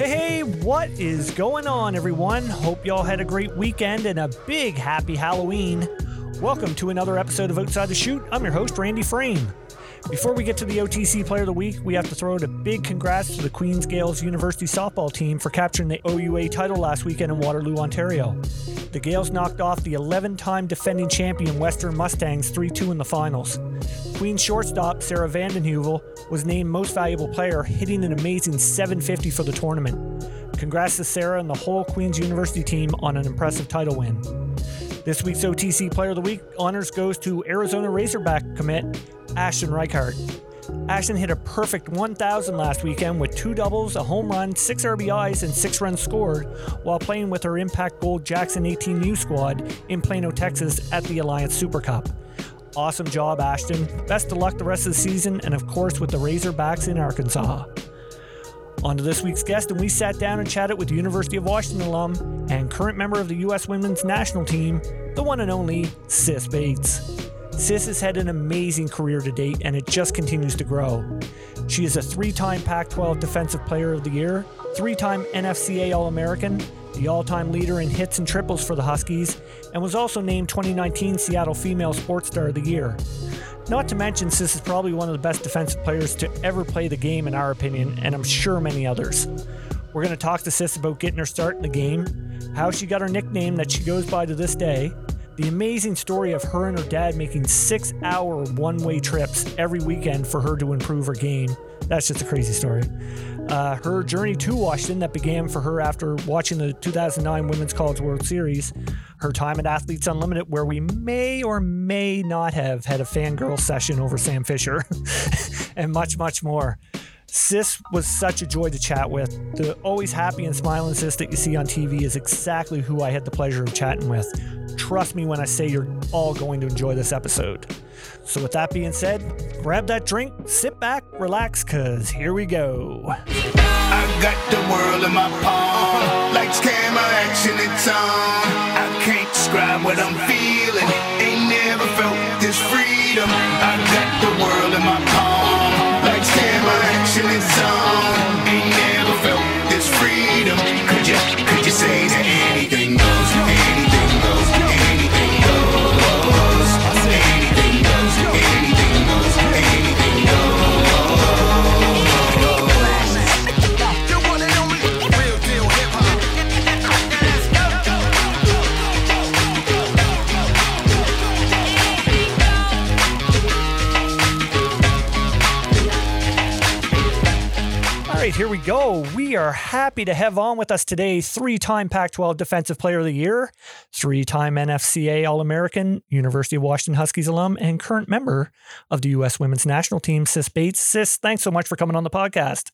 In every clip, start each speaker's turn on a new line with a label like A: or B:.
A: Hey, what is going on, everyone? Hope y'all had a great weekend and a big happy Halloween. Welcome to another episode of Outside the Chute. I'm your host, Randy Frame. Before we get to the OTC Player of the Week, we have to throw out a big congrats to the Queen's Gaels University softball team for capturing the OUA title last weekend in Waterloo, Ontario. The Gaels knocked off the 11 time defending champion Western Mustangs 3 2 in the finals. Queen's shortstop, Sarah Vandenheuvel, was named Most Valuable Player, hitting an amazing 750 for the tournament. Congrats to Sarah and the whole Queen's University team on an impressive title win. This week's OTC Player of the Week honors goes to Arizona Razorback commit Ashton Reichart. Ashton hit a perfect 1,000 last weekend with two doubles, a home run, six RBIs, and six runs scored while playing with her Impact Gold Jackson 18U squad in Plano, Texas at the Alliance Super Cup. Awesome job, Ashton. Best of luck the rest of the season, and of course with the Razorbacks in Arkansas. On to this week's guest, and we sat down and chatted with University of Washington alum and current member of the U.S. women's national team, the one and only Sis Bates. Sis has had an amazing career to date, and it just continues to grow. She is a three time Pac 12 Defensive Player of the Year, three time NFCA All American, the all time leader in hits and triples for the Huskies, and was also named 2019 Seattle Female Sports Star of the Year. Not to mention, Sis is probably one of the best defensive players to ever play the game, in our opinion, and I'm sure many others. We're going to talk to Sis about getting her start in the game, how she got her nickname that she goes by to this day, the amazing story of her and her dad making six hour one way trips every weekend for her to improve her game. That's just a crazy story. Uh, her journey to Washington that began for her after watching the 2009 Women's College World Series, her time at Athletes Unlimited, where we may or may not have had a fangirl session over Sam Fischer, and much, much more. Sis was such a joy to chat with. The always happy and smiling Sis that you see on TV is exactly who I had the pleasure of chatting with. Trust me when I say you're all going to enjoy this episode. So, with that being said, grab that drink, sit back, relax, because here we go.
B: I got the world in my palm. Lights, camera, action, it's on. I can't describe what I'm feeling. Ain't never felt this freedom. I got the world in my palm. Lights, camera, action, it's on.
A: Here we go. We are happy to have on with us today three time Pac 12 Defensive Player of the Year, three time NFCA All American, University of Washington Huskies alum, and current member of the U.S. women's national team, Sis Bates. Sis, thanks so much for coming on the podcast.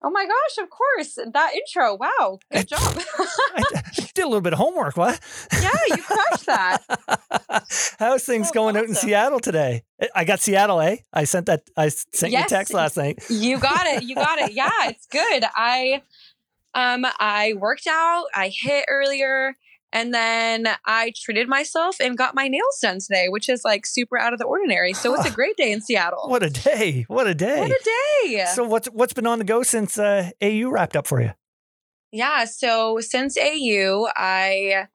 C: Oh my gosh, of course. That intro. Wow. Good job.
A: I did a little bit of homework, what?
C: yeah, you crushed that.
A: How's things
C: Oh,
A: going out in. Seattle today? I got Seattle, eh? I sent that. I sent you a text last night.
C: You got it. You got it. Yeah, it's good. I um I worked out, I hit earlier, and then I treated myself and got my nails done today, which is like super out of the ordinary. So it's a great day in Seattle.
A: What a day! What a day!
C: What a day.
A: So what's what's been on the go since uh, AU wrapped up for you?
C: Yeah. So since AU, I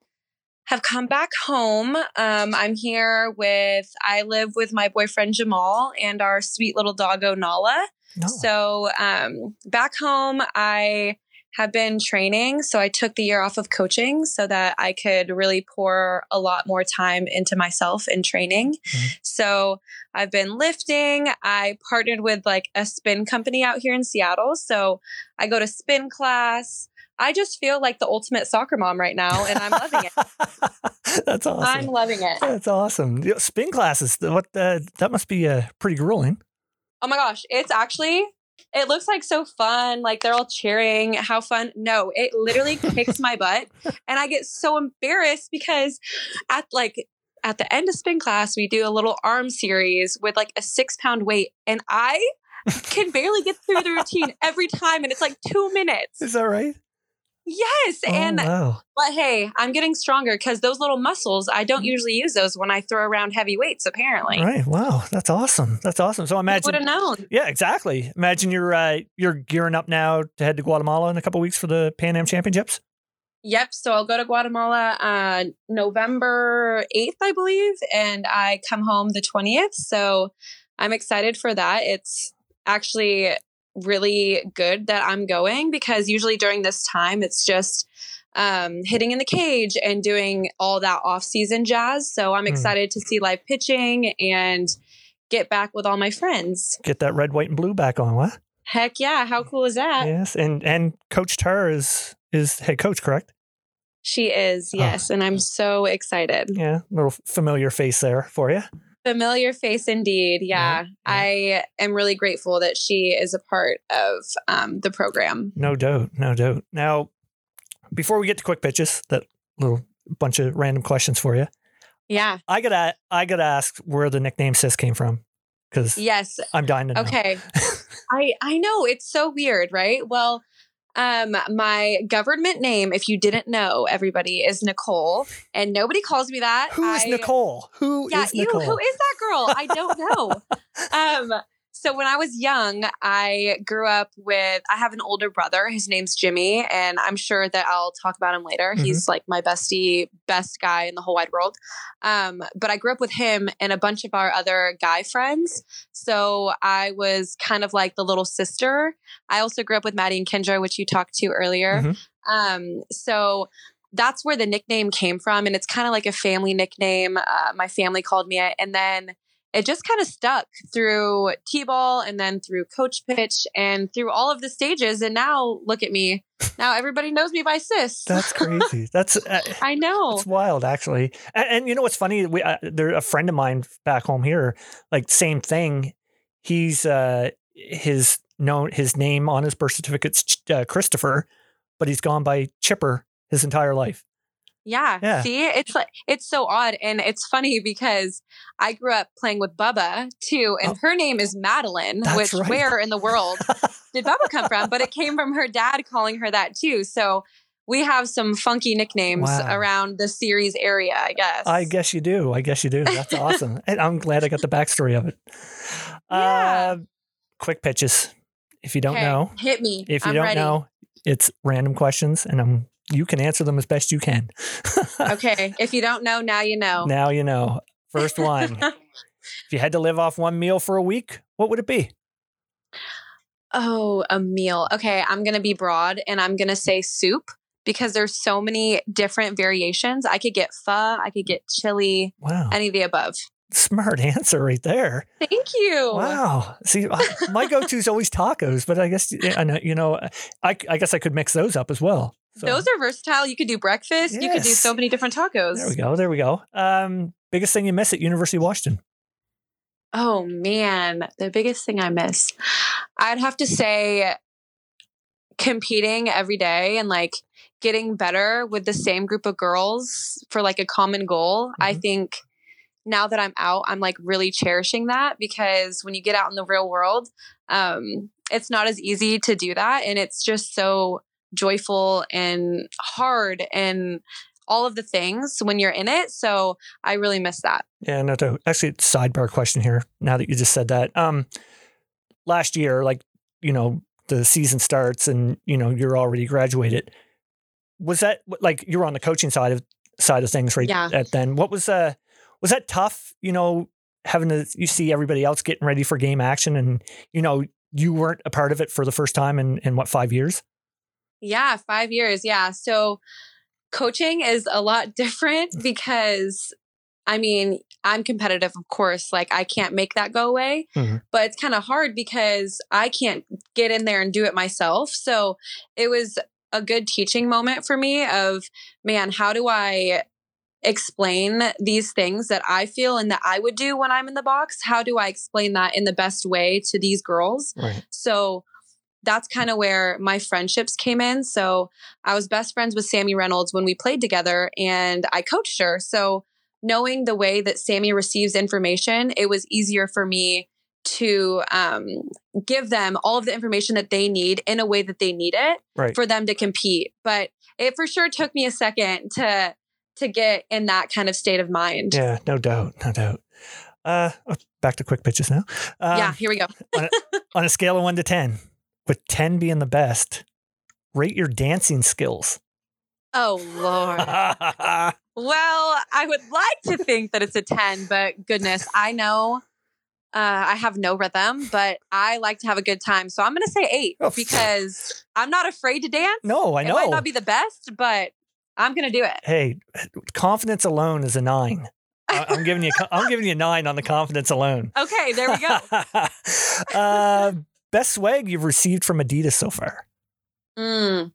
C: have come back home. Um, I'm here with, I live with my boyfriend Jamal and our sweet little doggo Nala.
A: No.
C: So um, back home, I have been training. So I took the year off of coaching so that I could really pour a lot more time into myself in training.
A: Mhm.
C: So I've been lifting. I partnered with like a spin company out here in Seattle. So I go to spin class. I just feel like the ultimate soccer mom right now, and I'm loving it.
A: That's awesome.
C: I'm loving it.
A: That's awesome. Spin classes. What uh, that must be uh, pretty grueling.
C: Oh my gosh, it's actually it looks like so fun. Like they're all cheering. How fun. No, it literally kicks my butt. And I get so embarrassed because at like at the end of spin class, we do a little arm series with like a six pound weight. And I can barely get through the routine every time. And it's like two minutes.
A: Is that right?
C: Yes,
A: Oh,
C: and
A: wow.
C: but hey, I'm getting stronger because those little muscles, I don't usually use those when I throw around heavy weights. Apparently,
A: Right. Wow. That's awesome. That's awesome. So imagine
C: would have known.
A: Yeah, exactly. Imagine you're uh, you're gearing up now to head to Guatemala in a couple weeks for the Pan Am Championships.
C: Yep. So I'll go to Guatemala uh, November 8th, I believe, and I come home the 20th. So I'm excited for that. It's actually really good that I'm going because usually during this time, it's just um, hitting in the cage and doing all that off season jazz. So I'm
A: Hmm.
C: excited to see live pitching and get back with all my friends.
A: Get that red, white, and blue back on. What?
C: Heck yeah. How cool is that?
A: Yes. And and Coach Tarr is is head coach, correct?
C: She is,
A: Oh.
C: yes. And I'm so excited.
A: Yeah. Little familiar face there for you.
C: Familiar face indeed. Yeah.
A: Yeah,
C: I am really grateful that she is a part of um, the program.
A: No doubt. No doubt. Now, before we get to quick pitches, that little bunch of random questions for you.
C: Yeah.
A: I gotta I gotta ask where the nickname Sis came from because
C: Yes.
A: I'm dying to know.
C: Okay. I I know it's so weird, right? Well, um my government name if you didn't know everybody is Nicole and nobody calls me that.
A: Who is
C: I-
A: Nicole? Who is
C: Yeah, ew,
A: Nicole?
C: who is that girl? I don't know. um so when I was young, I grew up with I have an older brother. His name's Jimmy, and I'm sure that I'll talk about him later.
A: Mhm.
C: He's like my bestie, best guy in the whole wide world. Um, but I grew up with him and a bunch of our other guy friends. So I was kind of like the little sister. I also grew up with Maddie and Kendra, which you talked to earlier.
A: Mhm.
C: Um, so that's where the nickname came from. And it's kind of like a family nickname. Uh, my family called me it. And then it just kind of stuck through T ball and then through coach pitch and through all of the stages. And now look at me. Now everybody knows me by sis.
A: That's crazy. That's uh,
C: I know.
A: it's wild, actually. And, and you know what's funny? We uh, there a friend of mine back home here, like same thing. He's uh his known his name on his birth certificate's uh, Christopher, but he's gone by Chipper his entire life.
C: Yeah.
A: Yeah.
C: See, it's like it's so odd and it's funny because I grew up playing with Bubba too, and
A: Oh.
C: her name is Madeline, which
A: right.
C: where in the world did Bubba come from? But it came from her dad calling her that too. So we have some funky nicknames
A: Wow.
C: around the Ceres area, I guess.
A: I guess you do. I guess you do. That's awesome. and I'm glad I got the backstory of it.
C: Yeah.
A: Uh, quick pitches. If you don't
C: Okay,
A: know,
C: hit me.
A: if you
C: I'm
A: don't
C: ready.
A: know, it's random questions, and I'm you can answer them as best you can.
C: Okay. If you don't know, now you know.
A: Now you know. First one. if you had to live off one meal for a week, what would it be?
C: Oh, a meal. Okay, I'm going to be broad and I'm going to say soup because there's so many different variations. I could get pho, I could get chili,
A: Wow.
C: any of the above.
A: Smart answer right there.
C: Thank you.
A: Wow. See, my go-to is always tacos, but I guess I know, you know, I, I guess I could mix those up as well. So,
C: Those are versatile. You could do breakfast. You could do so many different tacos.
A: there we go. There we go. Um, biggest thing you miss at University of Washington?
C: Oh man, the biggest thing I miss. I'd have to say competing every day and like getting better with the same group of girls for like a common goal. I
A: Mhm.
C: think now that I'm out, I'm like really cherishing that because when you get out in the real world, um, it's not as easy to do that. And it's just so joyful and hard and all of the things when you're in it. So I really miss that.
A: Yeah, no, to, actually, sidebar question here. Now that you just said that, um, last year, like you know, the season starts and you know you're already graduated. Was that like you were on the coaching side of side of things right
C: Yeah.
A: at then? What was uh was that tough? You know, having to you see everybody else getting ready for game action, and you know you weren't a part of it for the first time in in what five years?
C: Yeah, five years. Yeah. So coaching is a lot different because I mean, I'm competitive, of course. Like, I can't make that go away,
A: Mhm.
C: but it's kind of hard because I can't get in there and do it myself. So it was a good teaching moment for me of, man, how do I explain these things that I feel and that I would do when I'm in the box? How do I explain that in the best way to these girls?
A: Right.
C: So that's kind of where my friendships came in. So I was best friends with Sammy Reynolds when we played together and I coached her. So knowing the way that Sammy receives information, it was easier for me to um, give them all of the information that they need in a way that they need it
A: Right.
C: for them to compete. But it for sure took me a second to to get in that kind of state of mind.
A: Yeah, no doubt, no doubt. Uh, oh, back to quick pitches now. Um,
C: yeah, here we go.
A: On a scale of one to ten, with ten being the best, rate your dancing skills.
C: Oh Lord. Well, I would like to think that it's a 10, but goodness, I know uh, I have no rhythm, but I like to have a good time. So I'm going to say eight
A: Oh,
C: because I'm not afraid to dance.
A: no, I know.
C: It might not be the best, but I'm going to do it.
A: hey, confidence alone is a nine. I- I'm giving you. I'm giving you a nine on the confidence alone.
C: Okay, there we go.
A: uh, best swag you've received from Adidas so far.
C: Mm.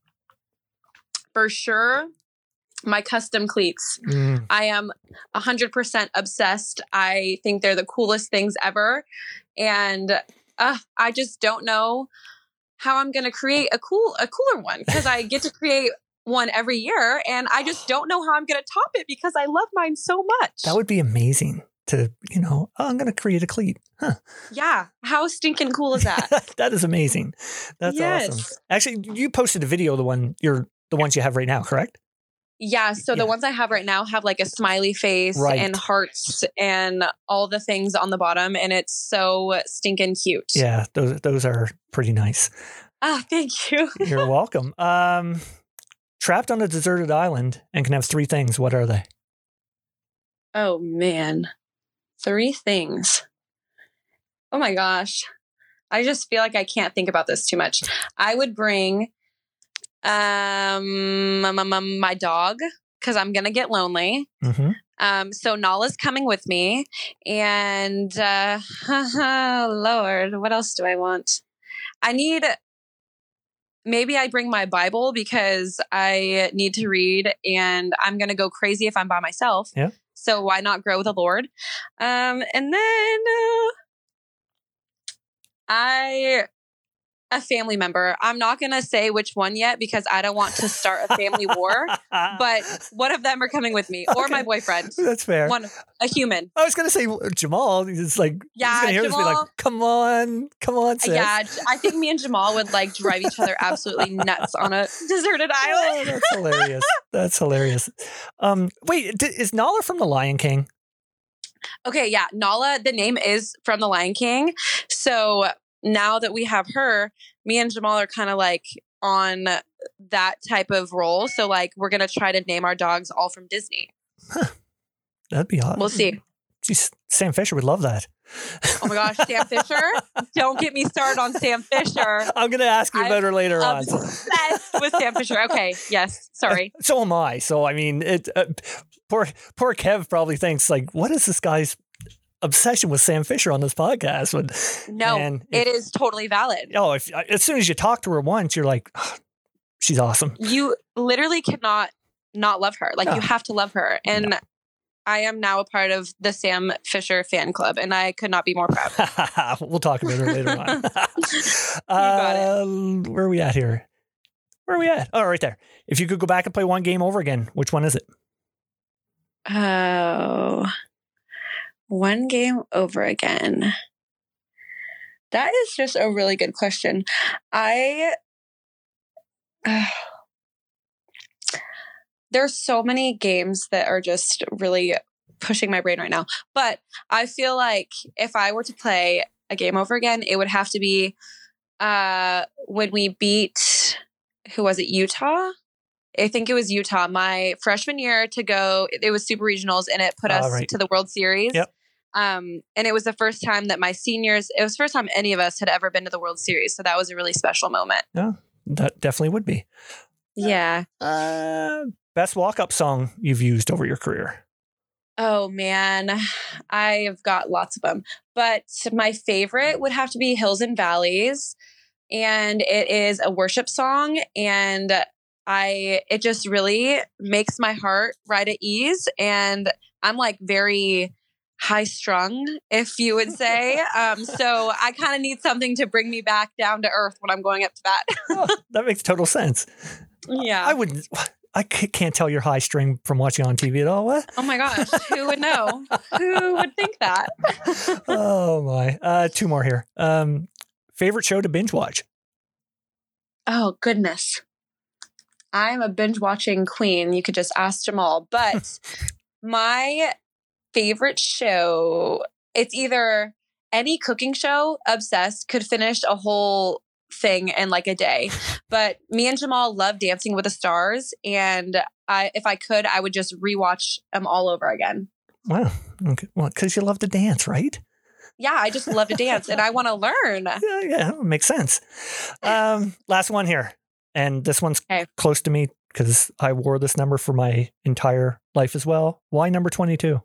C: For sure, my custom cleats.
A: Mm,
C: I am 100% obsessed. I think they're the coolest things ever. And uh, I just don't know how I'm going to create a cool a cooler one because I get to create one every year and I just don't know how I'm going to top it because I love mine so much.
A: that would be amazing to, you know, oh, I'm going to create a cleat. Huh.
C: yeah, how stinking cool is that?
A: that is amazing. That's awesome. Actually, you posted a video, the one you're the ones you have right now, correct?
C: Yeah, so
A: Yeah.
C: the ones I have right now have like a smiley face
A: Right.
C: and hearts and all the things on the bottom and it's so stinking cute.
A: Yeah, those those are pretty nice.
C: Ah, thank you.
A: You're welcome. Um, trapped on a deserted island and can have three things. What are they?
C: Oh man. Three things. Oh my gosh. I just feel like I can't think about this too much. I would bring um my dog cuz I'm going to get lonely.
A: Mm-hmm.
C: Um so Nala's coming with me and uh lord, what else do I want? I need maybe I bring my Bible because I need to read and I'm going to go crazy if I'm by myself.
A: Yeah.
C: So why not grow with the Lord? Um, and then uh, I a family member. I'm not going to say which one yet because I don't want to start a family war, but one of them are coming with me or my boyfriend.
A: that's fair.
C: One a human.
A: I was gonna say Jamal. He's like,
C: Yeah,
A: he's hear this like,
C: Jamal-
A: "Come on, come on, sis."
C: Yeah, I think me and Jamal would like drive each other absolutely nuts on a deserted
A: Oh,
C: island.
A: that's hilarious. That's hilarious. Um, wait, d- is Nala from The Lion King?
C: Okay, yeah. Nala, the name is from The Lion King. So now that we have her, me and Jamal are kind of like on that type of role. So like we're gonna try to name our dogs all from Disney.
A: That'd be awesome.
C: We'll see.
A: Geez, Sam Fischer would love that.
C: Oh my gosh, Sam Fischer! Don't get me started on Sam Fischer.
A: I'm gonna ask you
C: I'm
A: about her later on.
C: Obsessed with Sam Fischer. Okay, yes. Sorry.
A: So am I. So I mean, it. Uh, poor poor Kev probably thinks like, what is this guy's obsession with Sam Fischer on this podcast? But
C: No, it
A: if-
C: is totally valid.
A: Oh, if as soon as you talk to her once, you're like, "Ah, she's awesome.
C: You literally cannot not love her. Like
A: No.
C: you have to love her. And I am now a part of the Sam Fischer fan club, and I could not be more proud.
A: we'll talk about her later on. uh, where are we at here? Where are we at? Oh, right there. If you could go back and play one game over again, which one is it?
C: Oh, one game over again. That is just a really good question. I. there's so many games that are just really pushing my brain right now. But I feel like if I were to play a game over again, it would have to be uh when we beat who was it, Utah? I think it was Utah. My freshman year to go, it was super regionals and it put
A: Ah,
C: us
A: right.
C: to the World Series.
A: Yep.
C: Um, and it was the first time that my seniors, it was the first time any of us had ever been to the World Series. So that was a really special moment.
A: Yeah, that definitely would be.
C: Yeah.
A: Uh, best walk up song you've used over your career.
C: Oh man, I've got lots of them. But my favorite would have to be Hills and Valleys. And it is a worship song. And I, it just really makes my heart right at ease. And I'm like very high strung, if you would say. um, so I kind of need something to bring me back down to earth when I'm going up to bat.
A: Oh, that makes total sense.
C: yeah.
A: I wouldn't. I can't tell you're high string from watching on TV at all. What?
C: Oh my gosh, who would know? who would think that?
A: oh my. Uh, two more here. Um, favorite show to binge watch?
C: Oh goodness. I'm a binge watching queen. You could just ask Jamal. But my favorite show, it's either any cooking show, obsessed, could finish a whole thing in like a day. But me and Jamal love Dancing with the Stars. And I, if I could, I would just rewatch them all over again.
A: Wow. Okay. Well, because you love to dance, right?
C: Yeah, I just love to dance and I want to learn.
A: Yeah, yeah, makes sense. Um, last one here, and this one's
C: Okay.
A: close to me because I wore this number for my entire life as well. Why number twenty-two?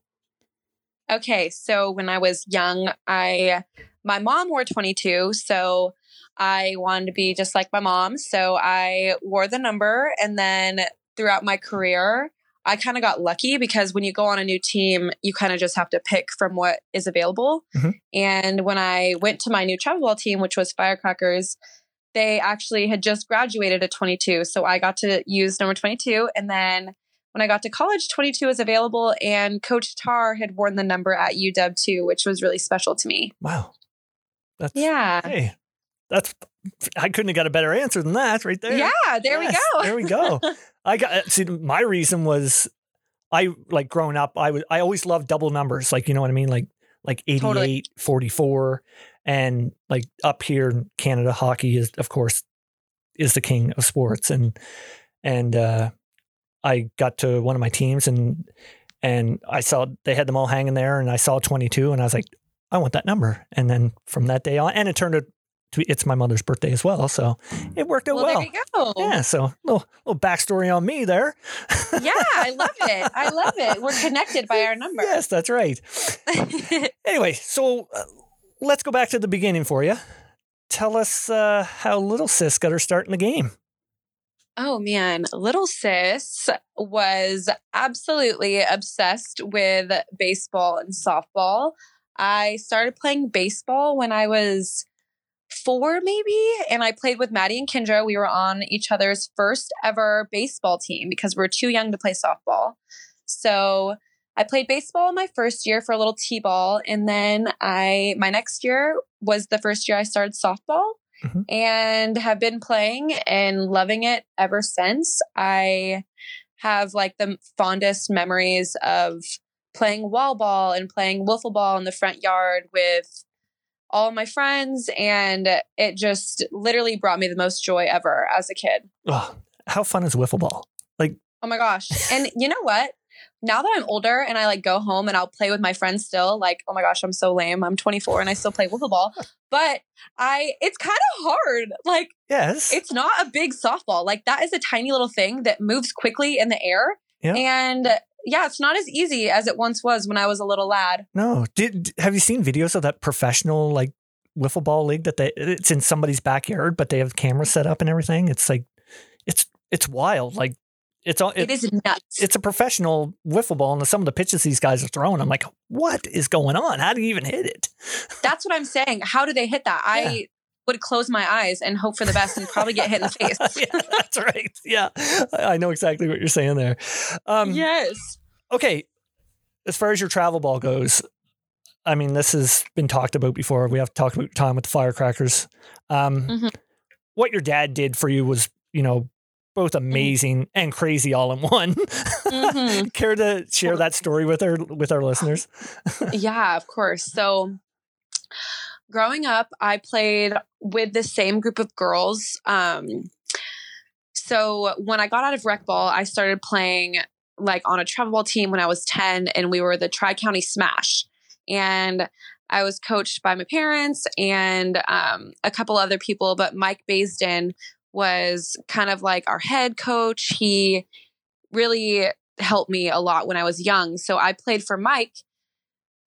C: Okay, so when I was young, I my mom wore 22, so I wanted to be just like my mom, so I wore the number and then throughout my career, I kind of got lucky because when you go on a new team, you kind of just have to pick from what is available.
A: Mhm.
C: And when I went to my new travel ball team, which was Firecrackers, they actually had just graduated at 22, so I got to use number 22 and then when I got to college, 22 was available, and Coach Tarr had worn the number at UW too, which was really special to me.
A: Wow, that's
C: Yeah.
A: Hey, that's I couldn't have got a better answer than that right there.
C: Yeah, there
A: Yes,
C: we go.
A: There we go. I got see. My reason was I like growing up. I was I always loved double numbers. Like you know what I mean. Like like 88,
C: Totally.
A: 44, and like up here in Canada, hockey is of course is the king of sports. And and uh, I got to one of my teams and and I saw they had them all hanging there, and I saw 22, and I was like, I want that number. And then from that day on, and it turned out to be, it's my mother's birthday as well, so it worked out
C: well,
A: well.
C: there you go.
A: Yeah, so little little backstory on me there.
C: Yeah, I love it. I love it. We're connected by our number.
A: Yes, that's right. Anyway, so uh, let's go back to the beginning for you. Tell us uh, how little sis got her start in the game.
C: Oh man, little sis was absolutely obsessed with baseball and softball. I started playing baseball when I was four, maybe, and I played with Maddie and Kendra. We were on each other's first ever baseball team because we are too young to play softball. So I played baseball my first year for a little t-ball, and then I my next year was the first year I started softball,
A: Mhm.
C: and have been playing and loving it ever since. I have like the fondest memories of playing wall ball and playing wiffle ball in the front yard with all my friends, and it just literally brought me the most joy ever as a kid.
A: Oh, how fun is wiffle ball?
C: Like Oh my gosh. And you know what? Now that I'm older and I like go home and I'll play with my friends still, like, oh my gosh, I'm so lame. I'm 24 and I still play wiffle ball. But I, it's kind of hard. Like,
A: Yes.
C: it's not a big softball. Like, that is a tiny little thing that moves quickly in the air. And yeah, it's not as easy as it once was when I was a little lad.
A: no. Did have you seen videos of that professional like wiffle ball league that they it's in somebody's backyard, but they have cameras set up and everything? It's like it's it's wild. Like it's all
C: it is nuts.
A: it's a professional wiffle ball, and some of the pitches these guys are throwing, I'm like, what is going on? How do you even hit it?
C: That's what I'm saying. How do they hit that? I would close my eyes and hope for the best and probably get hit in the face.
A: yeah, that's right. Yeah, I know exactly what you're saying there. Um,
C: yes.
A: Okay, as far as your travel ball goes, I mean, this has been talked about before. We have talked about time with the firecrackers. Um,
C: Mhm.
A: What your dad did for you was, you know, both amazing and crazy all in one.
C: Mhm.
A: Care to share that story with our with our listeners?
C: yeah, of course. So growing up, I played with the same group of girls. Um, so when I got out of rec ball, I started playing like on a travel ball team when I was 10, and we were the Tri County Smash. And I was coached by my parents and um, a couple other people, but Mike Baisden was kind of like our head coach. He really helped me a lot when I was young. So I played for Mike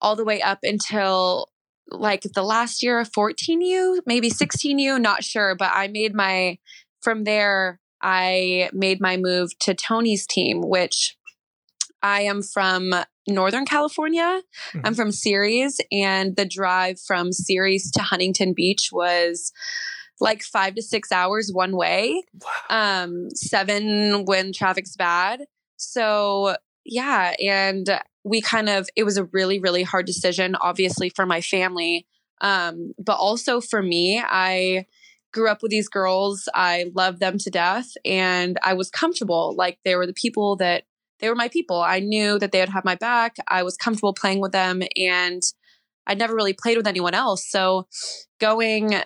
C: all the way up until like the last year of 14U, maybe 16U, not sure. But I made my, from there, I made my move to Tony's team, which I am from Northern California. I'm mm-hmm. from Ceres, and the drive from Ceres to Huntington Beach was like five to six hours one way,
A: Wow.
C: um, seven when traffic's bad. So, yeah. And we kind of, it was a really, really hard decision, obviously, for my family. Um, but also for me, I grew up with these girls. I loved them to death and I was comfortable. Like they were the people that they were my people. I knew that they would have my back. I was comfortable playing with them and I'd never really played with anyone else. So going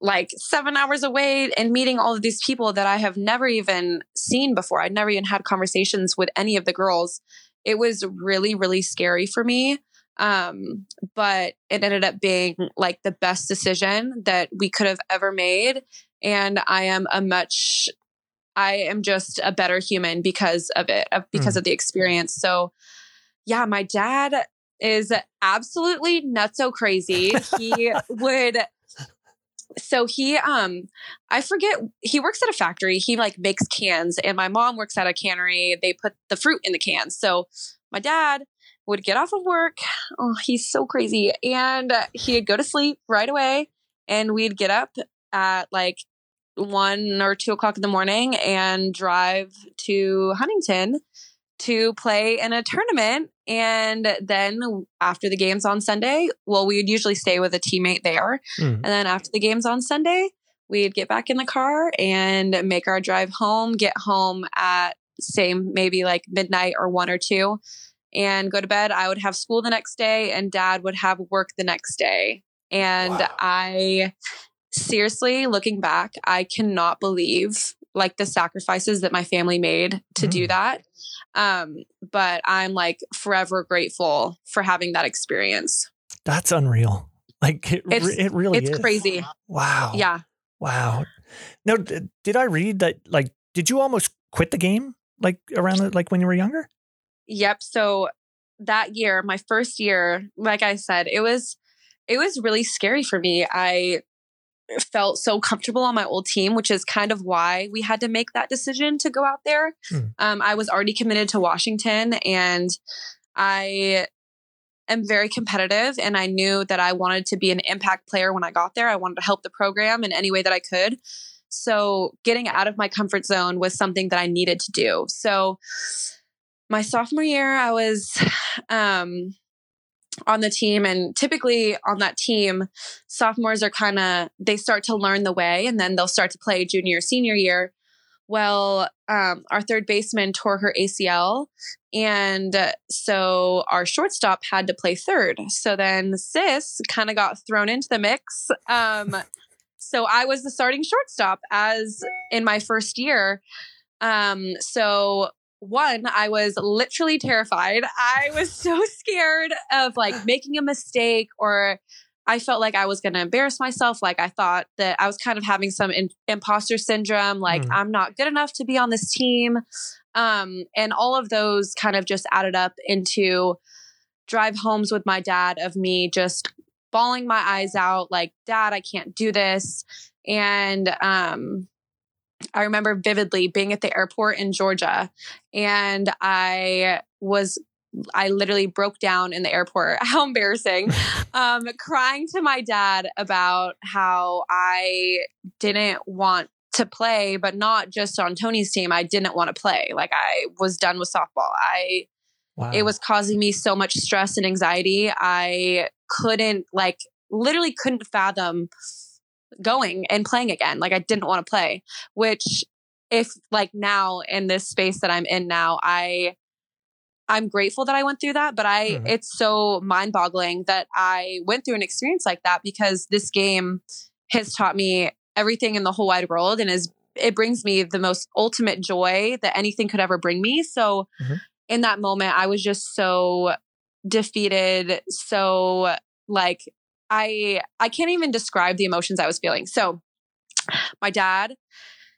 C: like seven hours away and meeting all of these people that I have never even seen before, I'd never even had conversations with any of the girls. It was really, really scary for me. Um, but it ended up being like the best decision that we could have ever made. And I am a much I am just a better human because of it, because
A: Mm.
C: of the experience. So, yeah, my dad is absolutely not so crazy. He would so he um I forget he works at a factory. He like makes cans and my mom works at a cannery. They put the fruit in the cans. So my dad would get off of work. Oh, he's so crazy. And he'd go to sleep right away and we'd get up at like one or two o'clock in the morning and drive to Huntington to play in a tournament. And then after the games on Sunday, well, we would usually stay with a teammate there.
A: Mm.
C: And then after the games on Sunday, we'd get back in the car and make our drive home, get home at same maybe like midnight or one or two and go to bed. I would have school the next day and dad would have work the next day. And
A: Wow.
C: I seriously looking back, I cannot believe like the sacrifices that my family made to do
A: Mm.
C: that. Um, but I'm like forever grateful for having that experience.
A: That's unreal. Like it,
C: It's-
A: it really
C: it's
A: is.
C: crazy.
A: Wow.
C: Yeah.
A: Wow. Now, d- did I read that? Like, did you almost quit the game? Like around the, like when you were younger?
C: Yep. So that year, my first year, like I said, it was it was really scary for me. I felt so comfortable on my old team, which is kind of why we had to make that decision to go out there.
A: Hmm.
C: Um, I was already committed to Washington, and I am very competitive, and I knew that I wanted to be an impact player when I got there. I wanted to help the program in any way that I could. So getting out of my comfort zone was something that I needed to do. So my sophomore year, I was um, on the team, and typically on that team, sophomores are kind of they start to learn the way, and then they'll start to play junior, senior year. Well, um, our third baseman tore her ACL, and uh, so our shortstop had to play third. So then Sis kind of got thrown into the mix. Um, so I was the starting shortstop as in my first year. Um, so one, I was literally terrified. I was so scared of like making a mistake or I felt like I was going to embarrass myself. Like I thought that I was kind of having some in- imposter syndrome. Like
A: Hmm.
C: I'm not good enough to be on this team. Um, and all of those kind of just added up into drive homes with my dad of me just bawling my eyes out like dad i can't do this and um i remember vividly being at the airport in georgia and i was i literally broke down in the airport how embarrassing um crying to my dad about how i didn't want to play but not just on tony's team i didn't want to play like i was done with softball i
A: Wow.
C: it was causing me so much stress and anxiety. I couldn't, like, literally couldn't fathom going and playing again. Like, I didn't want to play, which, if like now in this space that I'm in now, I, I'm grateful that I went through that, but I,
A: Mhm.
C: it's so mind boggling that I went through an experience like that because this game has taught me everything in the whole wide world and is, it brings me the most ultimate joy that anything could ever bring me. So,
A: Mhm.
C: in that moment, I was just so defeated, so like I I can't even describe the emotions I was feeling. So my dad,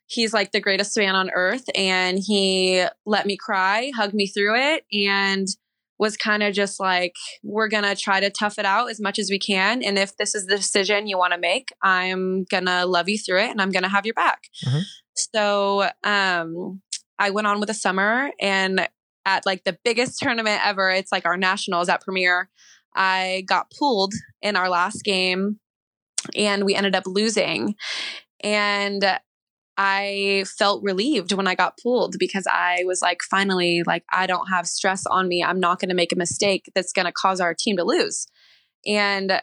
C: he's like the greatest man on earth and he let me cry, hugged me through it and was kind of just like we're going to try to tough it out as much as we can and if this is the decision you want to make, I'm going to love you through it and I'm going to have your back.
A: Mhm.
C: So, um I went on with the summer and at like the biggest tournament ever. It's like our nationals at Premier. I got pulled in our last game and we ended up losing. And I felt relieved when I got pulled because I was like, finally, like, I don't have stress on me. I'm not going to make a mistake that's going to cause our team to lose. And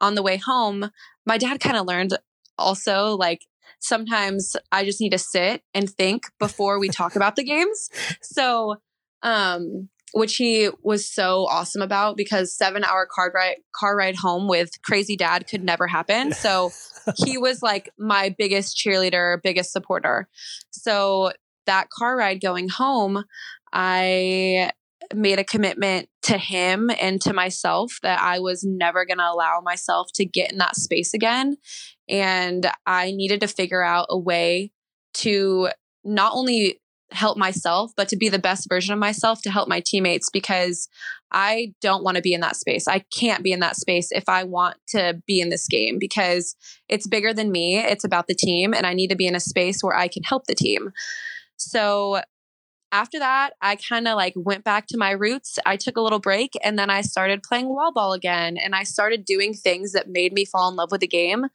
C: on the way home, my dad kind of learned also, like, sometimes I just need to sit and think before we talk about the games. So, um, which he was so awesome about because seven hour car ride car ride home with crazy dad could never happen. So he was like my biggest cheerleader, biggest supporter. So that car ride going home, I made a commitment to him and to myself that I was never going to allow myself to get in that space again. And I needed to figure out a way to not only help myself, but to be the best version of myself to help my teammates because I don't want to be in that space. I can't be in that space if I want to be in this game because it's bigger than me. It's about the team, and I need to be in a space where I can help the team. So after that, I kind of like went back to my roots. I took a little break and then I started playing wall ball again and I started doing things that made me fall in love with the game.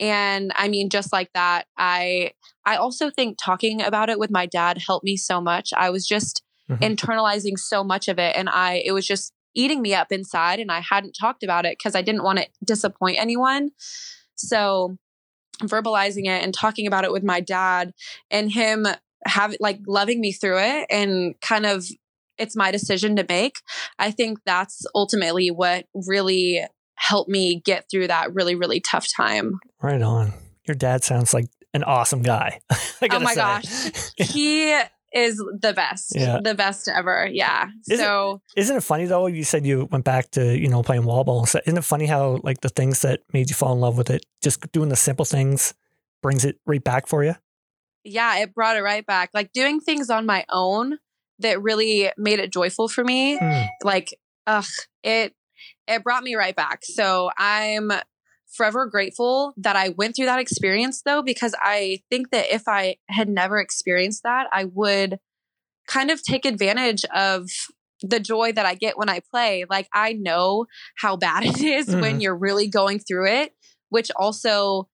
C: And I mean, just like that, I I also think talking about it with my dad helped me so much. I was just mm-hmm. internalizing so much of it, and I it was just eating me up inside, and I hadn't talked about it because I didn't want to disappoint anyone. So verbalizing it and talking about it with my dad and him have like loving me through it and kind of it's my decision to make. I think that's ultimately what really helped me get through that really, really tough time.
A: Right on. Your dad sounds like an awesome guy.
C: oh my say. gosh. he is the best. Yeah. The best ever. Yeah.
A: Isn't,
C: so
A: isn't it funny though? You said you went back to, you know, playing wall ball. So isn't it funny how like the things that made you fall in love with it, just doing the simple things brings it right back for you?
C: Yeah, it brought it right back. Like doing things on my own that really made it joyful for me. Mm. Like, ugh, it it brought me right back. So I'm forever grateful that I went through that experience though, because I think that if I had never experienced that, I would kind of take advantage of the joy that I get when I play. Like I know how bad it is mm-hmm. when you're really going through it, which also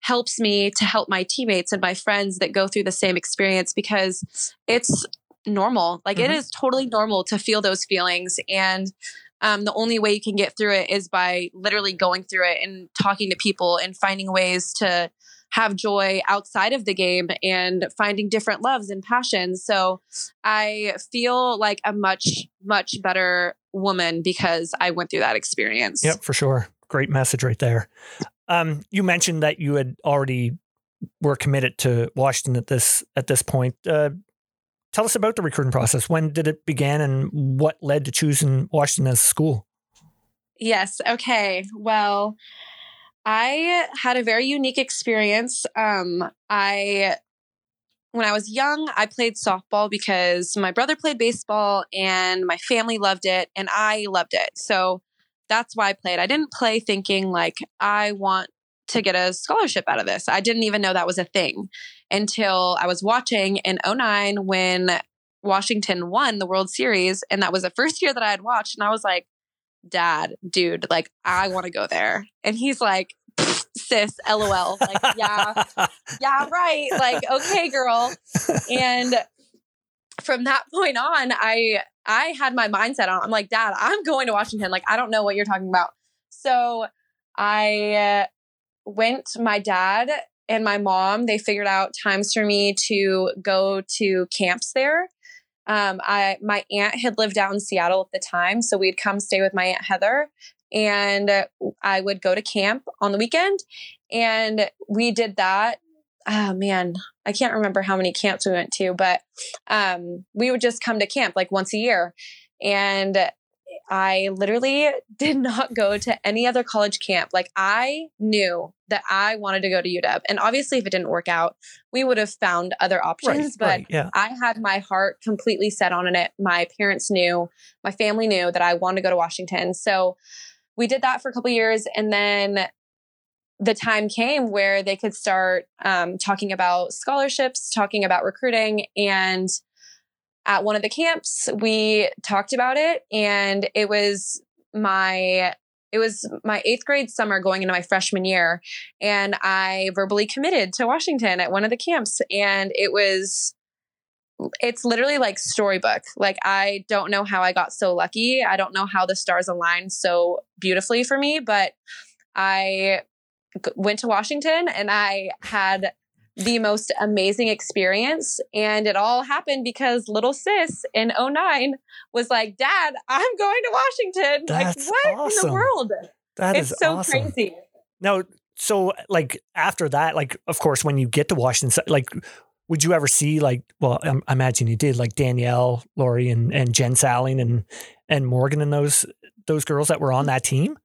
C: helps me to help my teammates and my friends that go through the same experience because it's normal. Like mm-hmm. it is totally normal to feel those feelings and um, the only way you can get through it is by literally going through it and talking to people and finding ways to have joy outside of the game and finding different loves and passions. So I feel like a much, much better woman because I went through that experience.
A: Yep, for sure. Great message right there. Um, you mentioned that you had already were committed to Washington at this at this point. Uh, Tell us about the recruiting process. When did it begin and what led to choosing Washington as a school?
C: Yes. Okay. Well, I had a very unique experience. Um, I when I was young, I played softball because my brother played baseball and my family loved it and I loved it. So that's why I played. I didn't play thinking like I want to get a scholarship out of this. I didn't even know that was a thing until I was watching in 09 when Washington won the World Series. And that was the first year that I had watched. And I was like, Dad, dude, like, I want to go there. And he's like, sis, lol. Like, yeah, yeah, right. Like, okay, girl. And from that point on, I I had my mindset on. I'm like, Dad, I'm going to Washington. Like, I don't know what you're talking about. So I went. My dad and my mom, they figured out times for me to go to camps there. Um, I my aunt had lived out in Seattle at the time, so we'd come stay with my aunt Heather, and I would go to camp on the weekend, and we did that. Oh man, I can't remember how many camps we went to, but um, we would just come to camp like once a year, and I literally did not go to any other college camp. Like I knew that I wanted to go to UW. And obviously if it didn't work out, we would have found other options, right, but right, yeah. I had my heart completely set on it. My parents knew, my family knew that I wanted to go to Washington. So we did that for a couple years and then the time came where they could start um, talking about scholarships, talking about recruiting, and at one of the camps, we talked about it and it was my it was my eighth grade summer going into my freshman year, and I verbally committed to Washington at one of the camps, and it was. It's literally like storybook. Like I don't know how I got so lucky. I don't know how the stars aligned so beautifully for me, but I went to Washington and I had the most amazing experience. And it all happened because little sis in 09 was like, Dad, I'm going to Washington.
A: That's
C: like, what in the world?
A: That
C: it's
A: is
C: so
A: awesome.
C: crazy.
A: Now, so like after that, like of course, when you get to Washington, like would you ever see like? Well, I, I imagine you did, like Danielle, Lawrie, and and Jenn Salling and and Morgan and those those girls that were on mm-hmm. that team.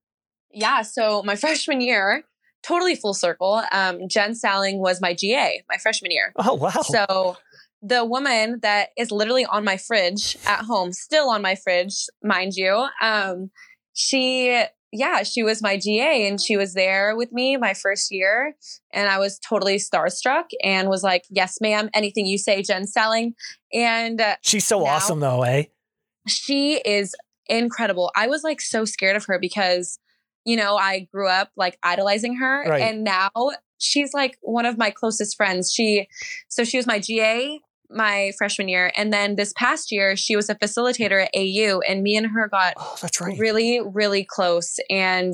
C: Yeah. So my freshman year, totally full circle. Um, Jenn Salling was my GA my freshman year.
A: Oh wow!
C: So the woman that is literally on my fridge at home, still on my fridge, mind you, um, she, yeah, she was my GA and she was there with me my first year. And I was totally starstruck and was like, yes, ma'am, anything you say, Jenn Salling. And uh,
A: She's so awesome, though, eh?
C: she is incredible. I was like so scared of her because, you know, I grew up like idolizing her.
A: Right.
C: And now she's like one of my closest friends. She, so she was my GA my freshman year. And then this past year, she was a facilitator at AU, and me and her got
A: Oh, that's right.
C: really, really close. And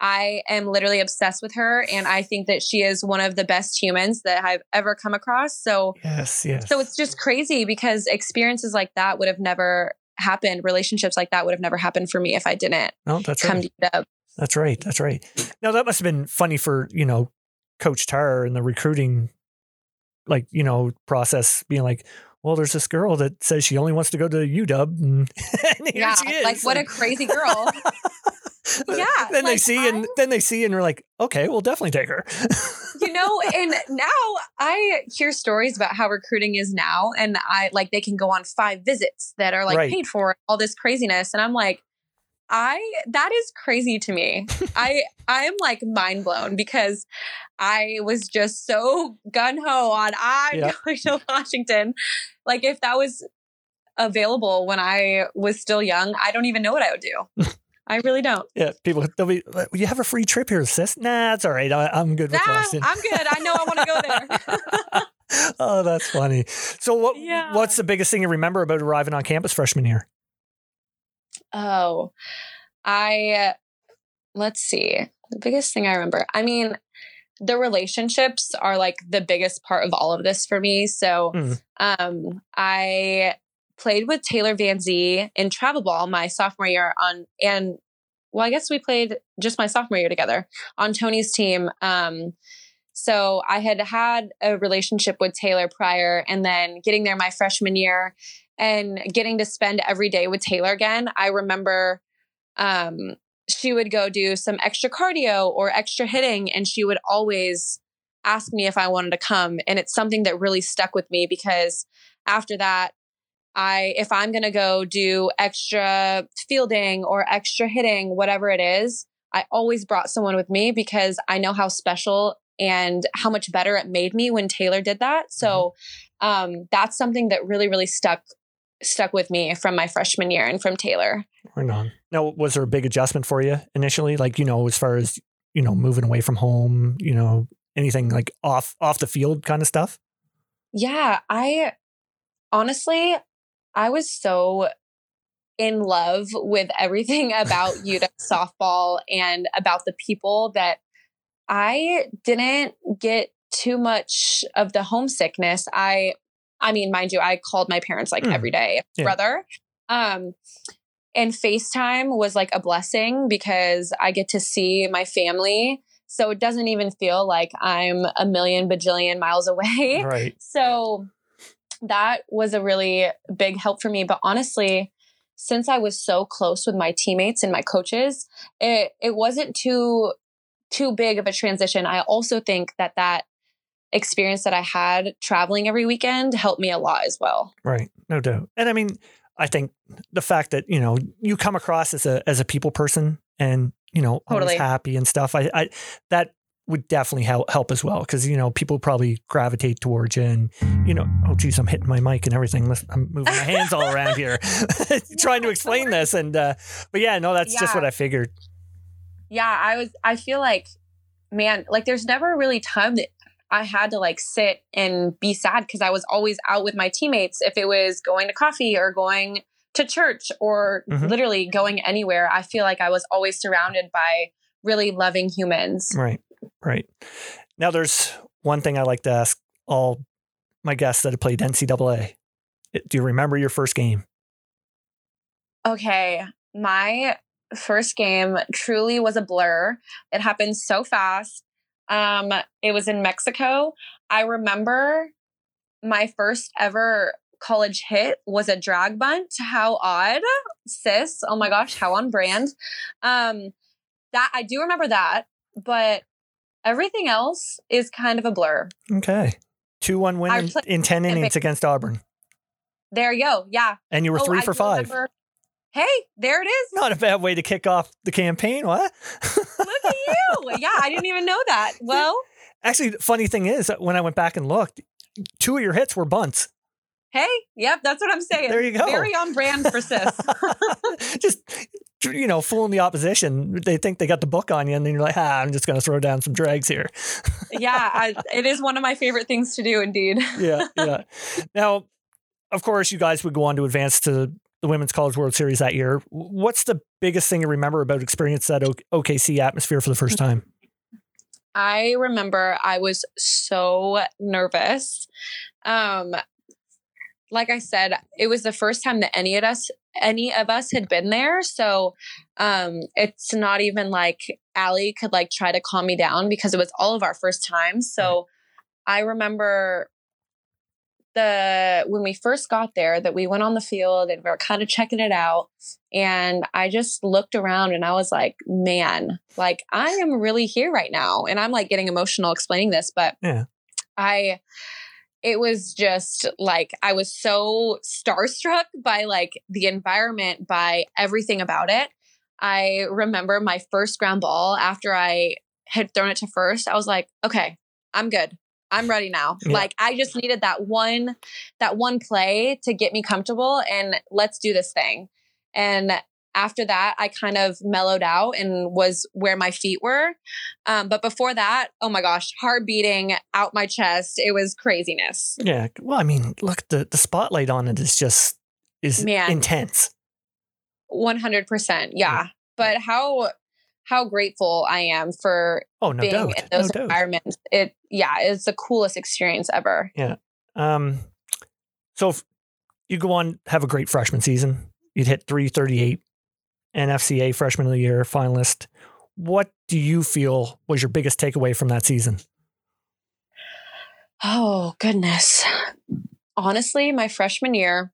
C: I am literally obsessed with her. And I think that she is one of the best humans that I've ever come across. So,
A: Yes, yes.
C: so it's just crazy because experiences like that would have never happened. Relationships like that would have never happened for me if I didn't
A: no, that's
C: come
A: right.
C: to.
A: That's right. That's right. Now that must have been funny for you know Coach Tarr and the recruiting, like you know process being like, well, there's this girl that says she only wants to go to UW, and, and here
C: Yeah,
A: she is.
C: like what a crazy girl. Yeah,
A: then they
C: like,
A: see and then they see and we're like, okay, we'll definitely take her.
C: you know, and now I hear stories about how recruiting is now, and I like they can go on five visits that are like
A: Right.
C: paid for, all this craziness, and I'm like, I that is crazy to me. I I am like mind blown because I was just so gun ho on I'm
A: Yeah.
C: going to Washington. Like if that was available when I was still young, I don't even know what I would do. I really don't.
A: yeah, people they'll be, like, you have a free trip here, sis. Nah, it's all right. I, I'm good with
C: Nah,
A: Washington.
C: I'm good. I know I want to go there.
A: oh, that's funny. So what?
C: Yeah.
A: What's the biggest thing you remember about arriving on campus freshman year?
C: Oh, I let's see. The biggest thing I remember. I mean, the relationships are like the biggest part of all of this for me. So,
A: Mm.
C: um, I played with Taylor Van Zee in travel ball my sophomore year on, and well, I guess we played just my sophomore year together on Tony's team. Um, so I had had a relationship with Taylor prior, and then getting there my freshman year and getting to spend every day with Taylor again. I remember um, she would go do some extra cardio or extra hitting, and she would always ask me if I wanted to come. And it's something that really stuck with me because after that, I if I'm gonna go do extra fielding or extra hitting, whatever it is, I always brought someone with me because I know how special and how much better it made me when Taylor did that. So um, that's something that really, really stuck stuck with me from my freshman year and from Taylor.
A: Right on. Now, was there a big adjustment for you initially? Like, you know, as far as, you know, moving away from home, you know, anything like off off the field kind of stuff?
C: Yeah, I honestly, I was so in love with everything about UW softball and about the people that I didn't get too much of the homesickness. I, I mean, mind you, I called my parents like
A: Mm.
C: every day,
A: Yeah.
C: brother. Um, and FaceTime was like a blessing because I get to see my family. So it doesn't even feel like I'm a million bajillion miles away.
A: Right.
C: So that was a really big help for me. But honestly, since I was so close with my teammates and my coaches, it it wasn't too too big of a transition. I also think that that experience that I had traveling every weekend helped me a lot as well.
A: Right. No doubt. And I mean, I think the fact that, you know, you come across as a as a people person and, you know, always
C: Totally.
A: happy and stuff, I, I that would definitely help help as well. Cause, you know, people probably gravitate towards you and, you know, oh geez, I'm hitting my mic and everything. Listen, I'm moving my hands all around here trying to explain this. And uh but yeah, no, that's just what I figured.
C: Yeah, I was, I feel like, man, like there's never really time that I had to like sit and be sad because I was always out with my teammates. If it was going to coffee or going to church or
A: Mhm.
C: literally going anywhere, I feel like I was always surrounded by really loving humans.
A: Right, right. Now, there's one thing I like to ask all my guests that have played NCAA. Do you remember your first game?
C: Okay, my first game truly was a blur. It happened so fast. Um, it was in Mexico. I remember my first ever college hit was a drag bunt. How odd, sis! Oh my gosh, how on brand. Um, that I do remember that, but everything else is kind of a blur.
A: Okay. 2 1 win in, in 10
C: in
A: innings against Auburn.
C: There you go. Yeah.
A: And you were
C: Oh,
A: three for
C: do
A: five.
C: remember- Hey, there it is.
A: Not a bad way to kick off the campaign. What?
C: Look at you. Yeah, I didn't even know that. Well,
A: Actually, the funny thing is, when I went back and looked, two of your hits were bunts.
C: hey, yep, that's what I'm saying.
A: There you go.
C: Very on brand for sis.
A: just you know, fooling the opposition. They think they got the book on you, and then you're like, ah, I'm just going to throw down some drags here.
C: yeah, I, it is one of my favorite things to do, indeed.
A: yeah, yeah. Now, of course, you guys would go on to advance to the Women's College World Series that year. What's the biggest thing you remember about experience that OKC atmosphere for the first time?
C: I remember I was so nervous. Um, like I said, it was the first time that any of us any of us had been there. So um it's not even like Ali could like try to calm me down because it was all of our first times. So I remember the when we first got there that we went on the field and we were kind of checking it out and I just looked around and I was like, man, like I am really here right now. And I'm like getting emotional explaining this, but
A: Yeah.
C: I it was just like I was so starstruck by like the environment, by everything about it. I remember my first ground ball after I had thrown it to first. I was like, okay, I'm good. I'm ready now.
A: Yeah.
C: Like I just needed that one that one play to get me comfortable and let's do this thing. And after that, I kind of mellowed out and was where my feet were. Um, but before that, oh my gosh, heart beating out my chest. It was craziness.
A: Yeah. Well, I mean, look, the, the spotlight on it is just is
C: Man.
A: intense.
C: 100%. Yeah.
A: Yeah.
C: But how how grateful I am for
A: Oh, no
C: being
A: doubt.
C: in those
A: no doubt.
C: environments. It yeah, it's the coolest experience ever. Yeah.
A: Um, so you go on, have a great freshman season. You'd hit 338 NFCA freshman of the year finalist. What do you feel was your biggest takeaway from that season?
C: Oh, goodness. Honestly, my freshman year,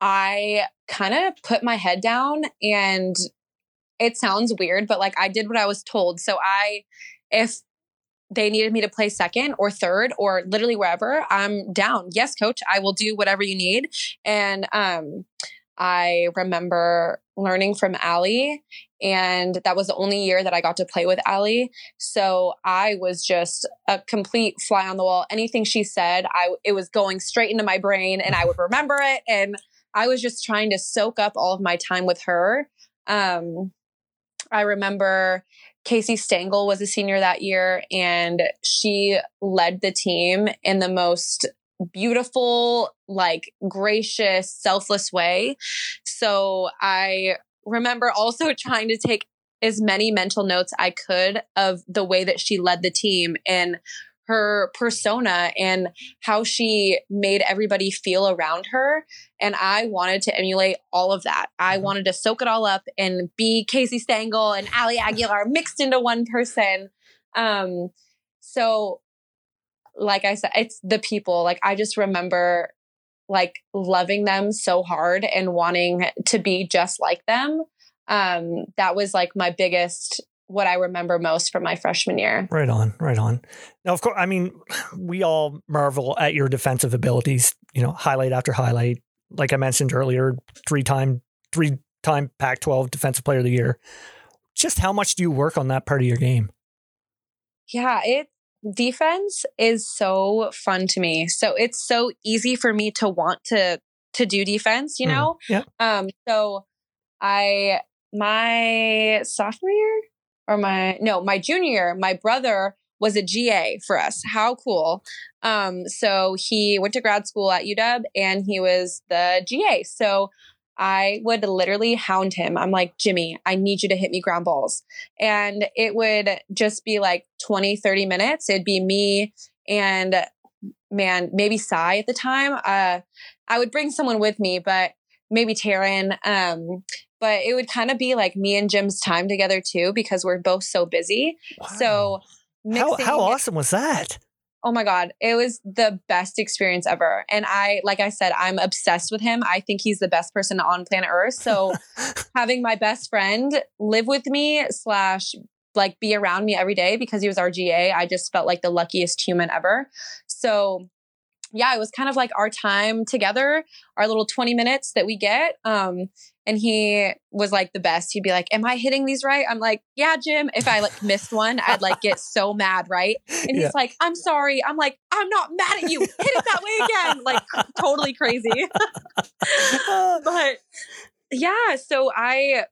C: I kind of put my head down and it sounds weird, but like I did what I was told. So I, if they needed me to play second or third or literally wherever, I'm down. Yes, coach, I will do whatever you need. And um, I remember learning from Ali, and that was the only year that I got to play with Ali. So I was just a complete fly on the wall. Anything she said, I it was going straight into my brain, and I would remember it. And I was just trying to soak up all of my time with her. Um, I remember Casey Stangel was a senior that year, and she led the team in the most beautiful, like gracious, selfless way. So I remember also trying to take as many mental notes I could of the way that she led the team and her persona and how she made everybody feel around her. And I wanted to emulate all of that. I
A: Mhm.
C: wanted to soak it all up and be Casey Stangel and Ali Aguilar mixed into one person. Um, so like I said, it's the people. Like I just remember like loving them so hard and wanting to be just like them. Um, that was like my biggest what I remember most from my freshman year.
A: Right on, right on. Now, of course, I mean, we all marvel at your defensive abilities. You know, highlight after highlight. Like I mentioned earlier, three time, three time Pac-12 Defensive Player of the Year. Just how much do you work on that part of your game?
C: Yeah, it defense is so fun to me. So it's so easy for me to want to to do defense, you
A: Mm,
C: know?
A: yeah.
C: Um so I my sophomore year or my no, my junior my brother was a GA for us. How cool. Um, so he went to grad school at UW and he was the GA. So I would literally hound him. I'm like, Jimmy, I need you to hit me ground balls. And it would just be like 20, 30 minutes. It'd be me and man, maybe Cy at the time. Uh, I would bring someone with me, but maybe Taryn. Um, but it would kind of be like me and Jim's time together too, because we're both so busy. Wow. So
A: how, how awesome was that?
C: Oh my God. It was the best experience ever. And I, like I said, I'm obsessed with him. I think he's the best person on planet Earth. So having my best friend live with me slash like be around me every day because he was RGA, I just felt like the luckiest human ever. So yeah, it was kind of like our time together, our little 20 minutes that we get. Um, and he was like the best. He'd be like, Am I hitting these right? I'm like, Yeah, Jim. If I like missed one, I'd like get so mad, right? And he's like, I'm sorry. I'm like, I'm not mad at you. Hit it that way again. Like totally crazy. but yeah, so I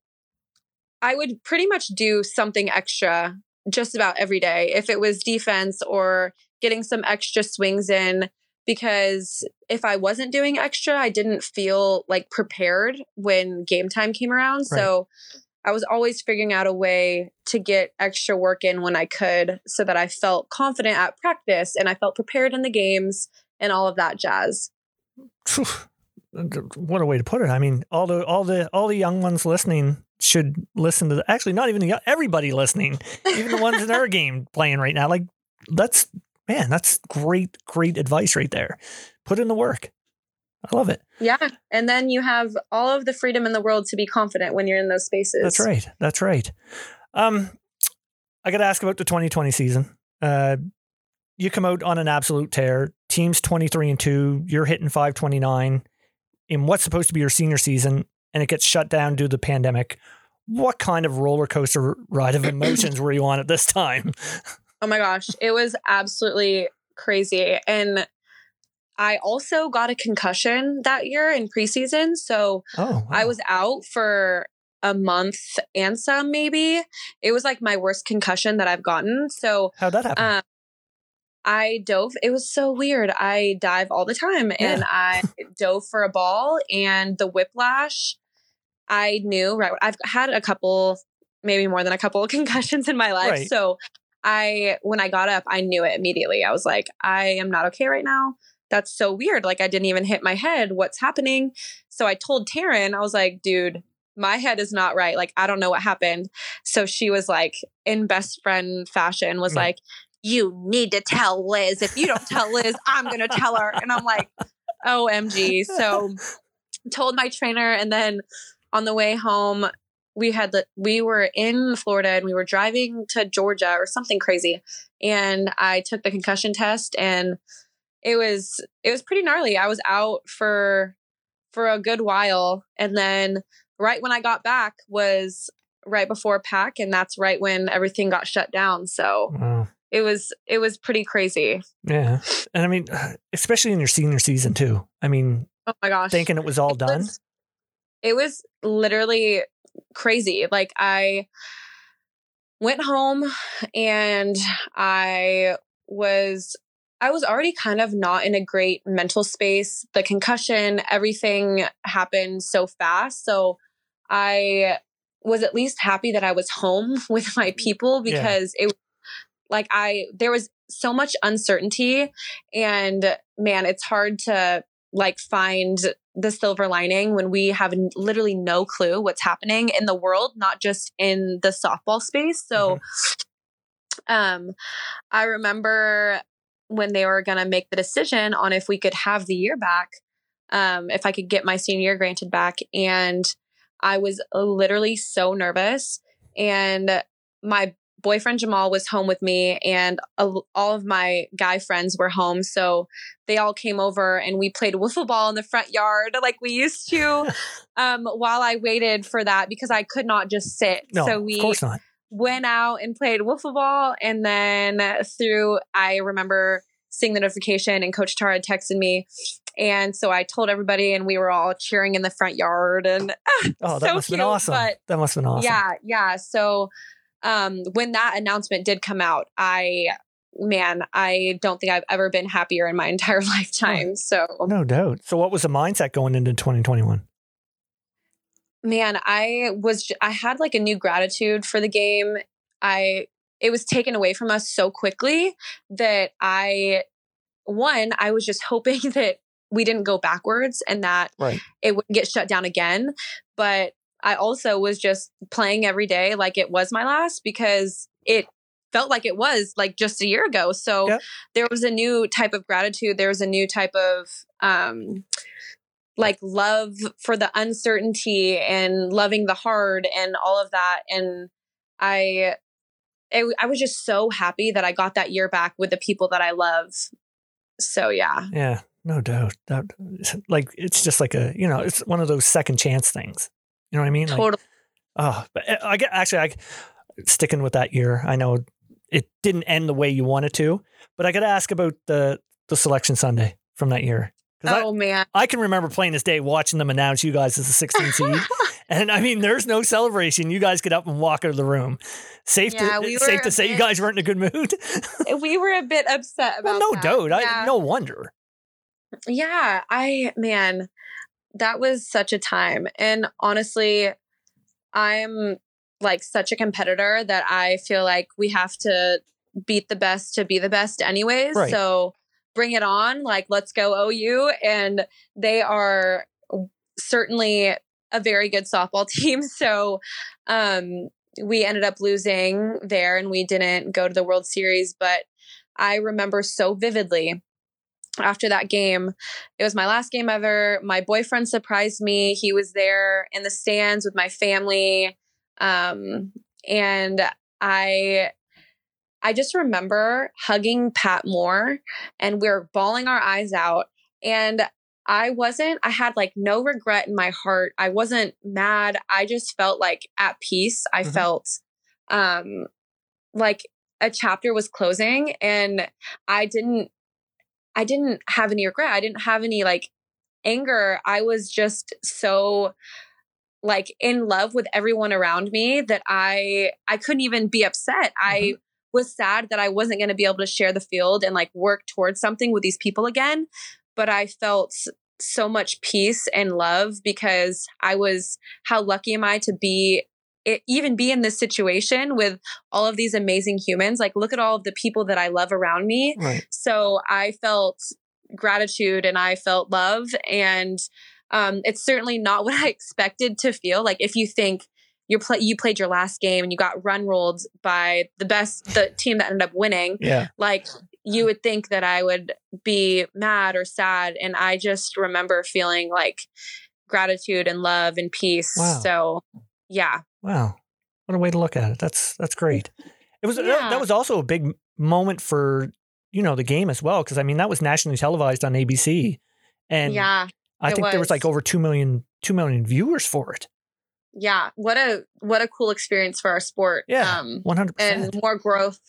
C: I would pretty much do something extra just about every day. If it was defense or getting some extra swings in, because if I wasn't doing extra, I didn't feel like prepared when game time came around. Right. So I was always figuring out a way to get extra work in when I could so that I felt confident at practice and I felt prepared in the games and all of that jazz.
A: What a way to put it. I mean, all the all the all the young ones listening should listen to the, actually not even the, everybody listening, even the ones in our game playing right now. Like that's man, that's great, great advice right there. Put in the work. I love it.
C: Yeah. And then you have all of the freedom in the world to be confident when you're in those spaces.
A: That's right. That's right. Um, I got to ask about the 2020 season. Uh, you come out on an absolute tear. Teams 23 and 2, you're hitting 529 in what's supposed to be your senior season, and it gets shut down due to the pandemic. What kind of roller coaster ride of emotions were you on at this time?
C: Oh my gosh, it was absolutely crazy. And I also got a concussion that year in preseason. So oh, wow. I was out for a month and some, maybe. It was like my worst concussion that I've gotten. So,
A: how'd that happen? Um,
C: I dove. It was so weird. I dive all the time yeah. and I dove for a ball and the whiplash. I knew, right? I've had a couple, maybe more than a couple of concussions in my life. Right. So I, when I got up, I knew it immediately. I was like, I am not okay right now. That's so weird. Like, I didn't even hit my head. What's happening? So I told Taryn, I was like, dude, my head is not right. Like, I don't know what happened. So she was like, in best friend fashion, was mm. like, you need to tell Liz. If you don't tell Liz, I'm going to tell her. And I'm like, OMG. So told my trainer. And then on the way home, we had the we were in Florida and we were driving to Georgia or something crazy and I took the concussion test and it was it was pretty gnarly. I was out for for a good while and then right when I got back was right before Pac and that's right when everything got shut down. So wow. it was it was pretty crazy.
A: Yeah. And I mean especially in your senior season too. I mean
C: Oh my gosh.
A: Thinking it was all it done.
C: Was, it was literally crazy. Like I went home and I was I was already kind of not in a great mental space. The concussion, everything happened so fast. So I was at least happy that I was home with my mm, people because yeah. it like I there was so much uncertainty and man, it's hard to like find the silver lining when we have literally no clue what's happening in the world, not just in the softball space. So, mm-hmm. um, I remember when they were going to make the decision on if we could have the year back, um, if I could get my senior year granted back. And I was literally so nervous. And my boyfriend Jamal was home with me, and all of my guy friends were home. So they all came over and we played wiffle ball in the front yard like we used to um, while I waited for that because I could not just sit.
A: No,
C: so we
A: of course not.
C: went out and played wiffle ball. And then through, I remember seeing the notification, and Coach Tara texted me. And so I told everybody, and we were all cheering in the front yard. And
A: Oh, that
C: so
A: must have been awesome.
C: but-
A: that must have been awesome.
C: yeah, yeah. So um, when that announcement did come out, I, man, I don't think I've ever been happier in my entire lifetime. So,
A: No doubt. So, what was the mindset going into 2021?
C: man, I was, I had like a new gratitude for the game. I, it was taken away from us so quickly that I, one, I was just hoping that we didn't go backwards and that
A: Right.
C: it wouldn't get shut down again. But I also was just playing every day like it was my last because it felt like it was like just a year ago. So there was a new type of gratitude. There was a new type of um like love for the uncertainty and loving the hard and all of that. And I it, I was just so happy that I got that year back with the people that I love. So yeah.
A: Yeah, no doubt. That like it's just like a you know it's one of those second chance things. You know what I mean? Like,
C: Totally.
A: oh, but I- I get actually I sticking with that year. I know it didn't end the way you wanted to, but I got to ask about the the selection Sunday from that year
C: Oh man.
A: I I can remember playing this day watching them announce you guys as a 16 seed. And I mean, there's no celebration. You guys get up and walk out of the room. Safe
C: Yeah,
A: to
C: we
A: safe to say you guys weren't in a good mood.
C: we were a bit upset about
A: well, no
C: that.
A: doubt. I no wonder.
C: yeah i man that was such a time and honestly i'm like such a competitor that i feel like we have to beat the best to be the best anyways
A: Right.
C: so bring it on like let's go OU and they are certainly a very good softball team so um we ended up losing there and we didn't go to the world series but i remember so vividly after that game. It was my last game ever. My boyfriend surprised me. He was there in the stands with my family. Um, and I I just remember hugging Pat Moore and we are bawling our eyes out. And I wasn't, I had like no regret in my heart. I wasn't mad. I just felt like at peace. I
A: Mhm.
C: felt um like a chapter was closing and I didn't I didn't have any regret. I didn't have any like anger. I was just so like in love with everyone around me that I I couldn't even be upset. I mm-hmm. was sad that I wasn't going to be able to share the field and like work towards something with these people again, but I felt so much peace and love because I was how lucky am I to be it, even be in this situation with all of these amazing humans like look at all of the people that I love around me
A: Right.
C: so I felt gratitude and I felt love. And um, it's certainly not what I expected to feel. Like if you think you play, you played your last game and you got run rolled by the best, the team that ended up winning.
A: Yeah.
C: Like you would think that I would be mad or sad, and I just remember feeling like gratitude and love and peace.
A: Wow.
C: So yeah,
A: Wow. What a way to look at it. That's that's great. It was that,
C: Yeah.
A: that was also a big moment for you know the game as well because I mean that was nationally televised on ABC, and
C: yeah.
A: I think there was
C: was.
A: like over two million two million viewers for it.
C: yeah what a what a cool experience for our sport
A: Yeah,
C: um
A: One hundred percent.
C: and more growth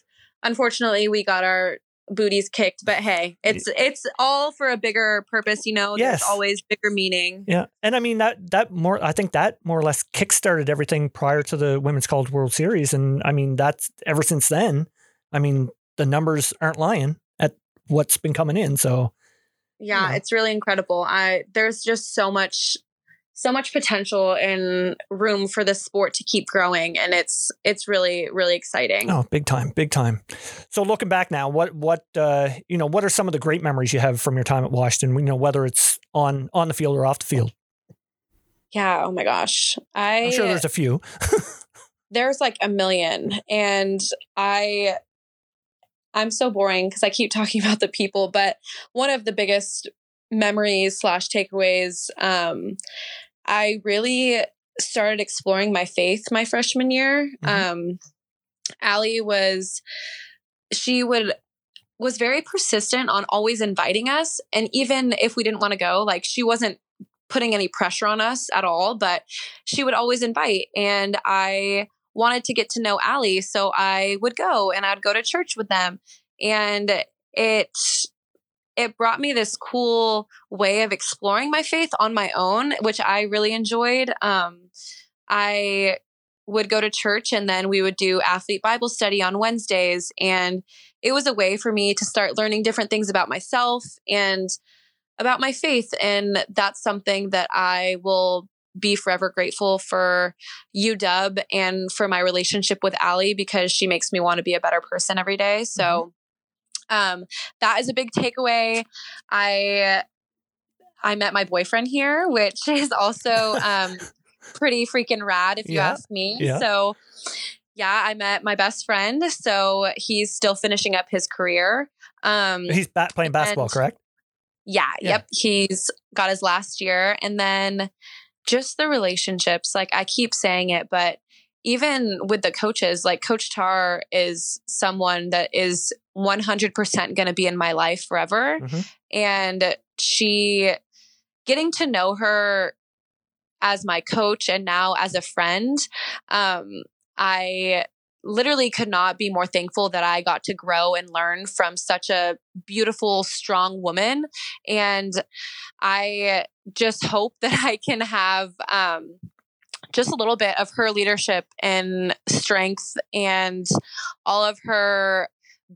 C: unfortunately we got our booties kicked but hey it's it's all for a bigger purpose you know
A: Yes.
C: there's always bigger meaning
A: Yeah, and I mean that that more. I think that more or less kickstarted everything prior to the Women's College World Series, and I mean that's ever since then. I mean the numbers aren't lying at what's been coming in. So
C: yeah
A: Yeah.
C: it's really incredible i there's just so much so much potential and room for this sport to keep growing and it's it's really really exciting
A: Oh, big time, big time. So looking back now, what what uh, you know, what are some of the great memories you have from your time at Washington? You know, whether it's on on the field or off the field.
C: yeah oh my gosh i
A: I'm sure there's a few.
C: there's like a million and i i'm so boring because i keep talking about the people but one of the biggest memories slash takeaways um i really started exploring my faith my freshman year
A: Mhm.
C: um Ali was she would was very persistent on always inviting us and even if we didn't want to go like she wasn't putting any pressure on us at all but she would always invite and i wanted to get to know Ali so i would go and i'd go to church with them and it it brought me this cool way of exploring my faith on my own, which I really enjoyed. Um, I would go to church and then we would do athlete Bible study on Wednesdays. And it was a way for me to start learning different things about myself and about my faith. And that's something that I will be forever grateful for UW and for my relationship with Ali because she makes me want to be a better person every day. So um, that is a big takeaway. I I met my boyfriend here, which is also um, pretty freaking rad if you
A: Yeah.
C: ask me.
A: Yeah.
C: So yeah, I met my best friend. So he's still finishing up his career. Um,
A: He's back playing basketball, correct?
C: yeah,
A: Yeah.
C: yep. He's got his last year. And then just the relationships, like I keep saying it, but even with the coaches, like Coach Tarr is someone that is 100% going to be in my life forever.
A: Mhm.
C: And she, getting to know her as my coach and now as a friend, um, I literally could not be more thankful that I got to grow and learn from such a beautiful, strong woman. And I just hope that I can have um, just a little bit of her leadership and strength and all of her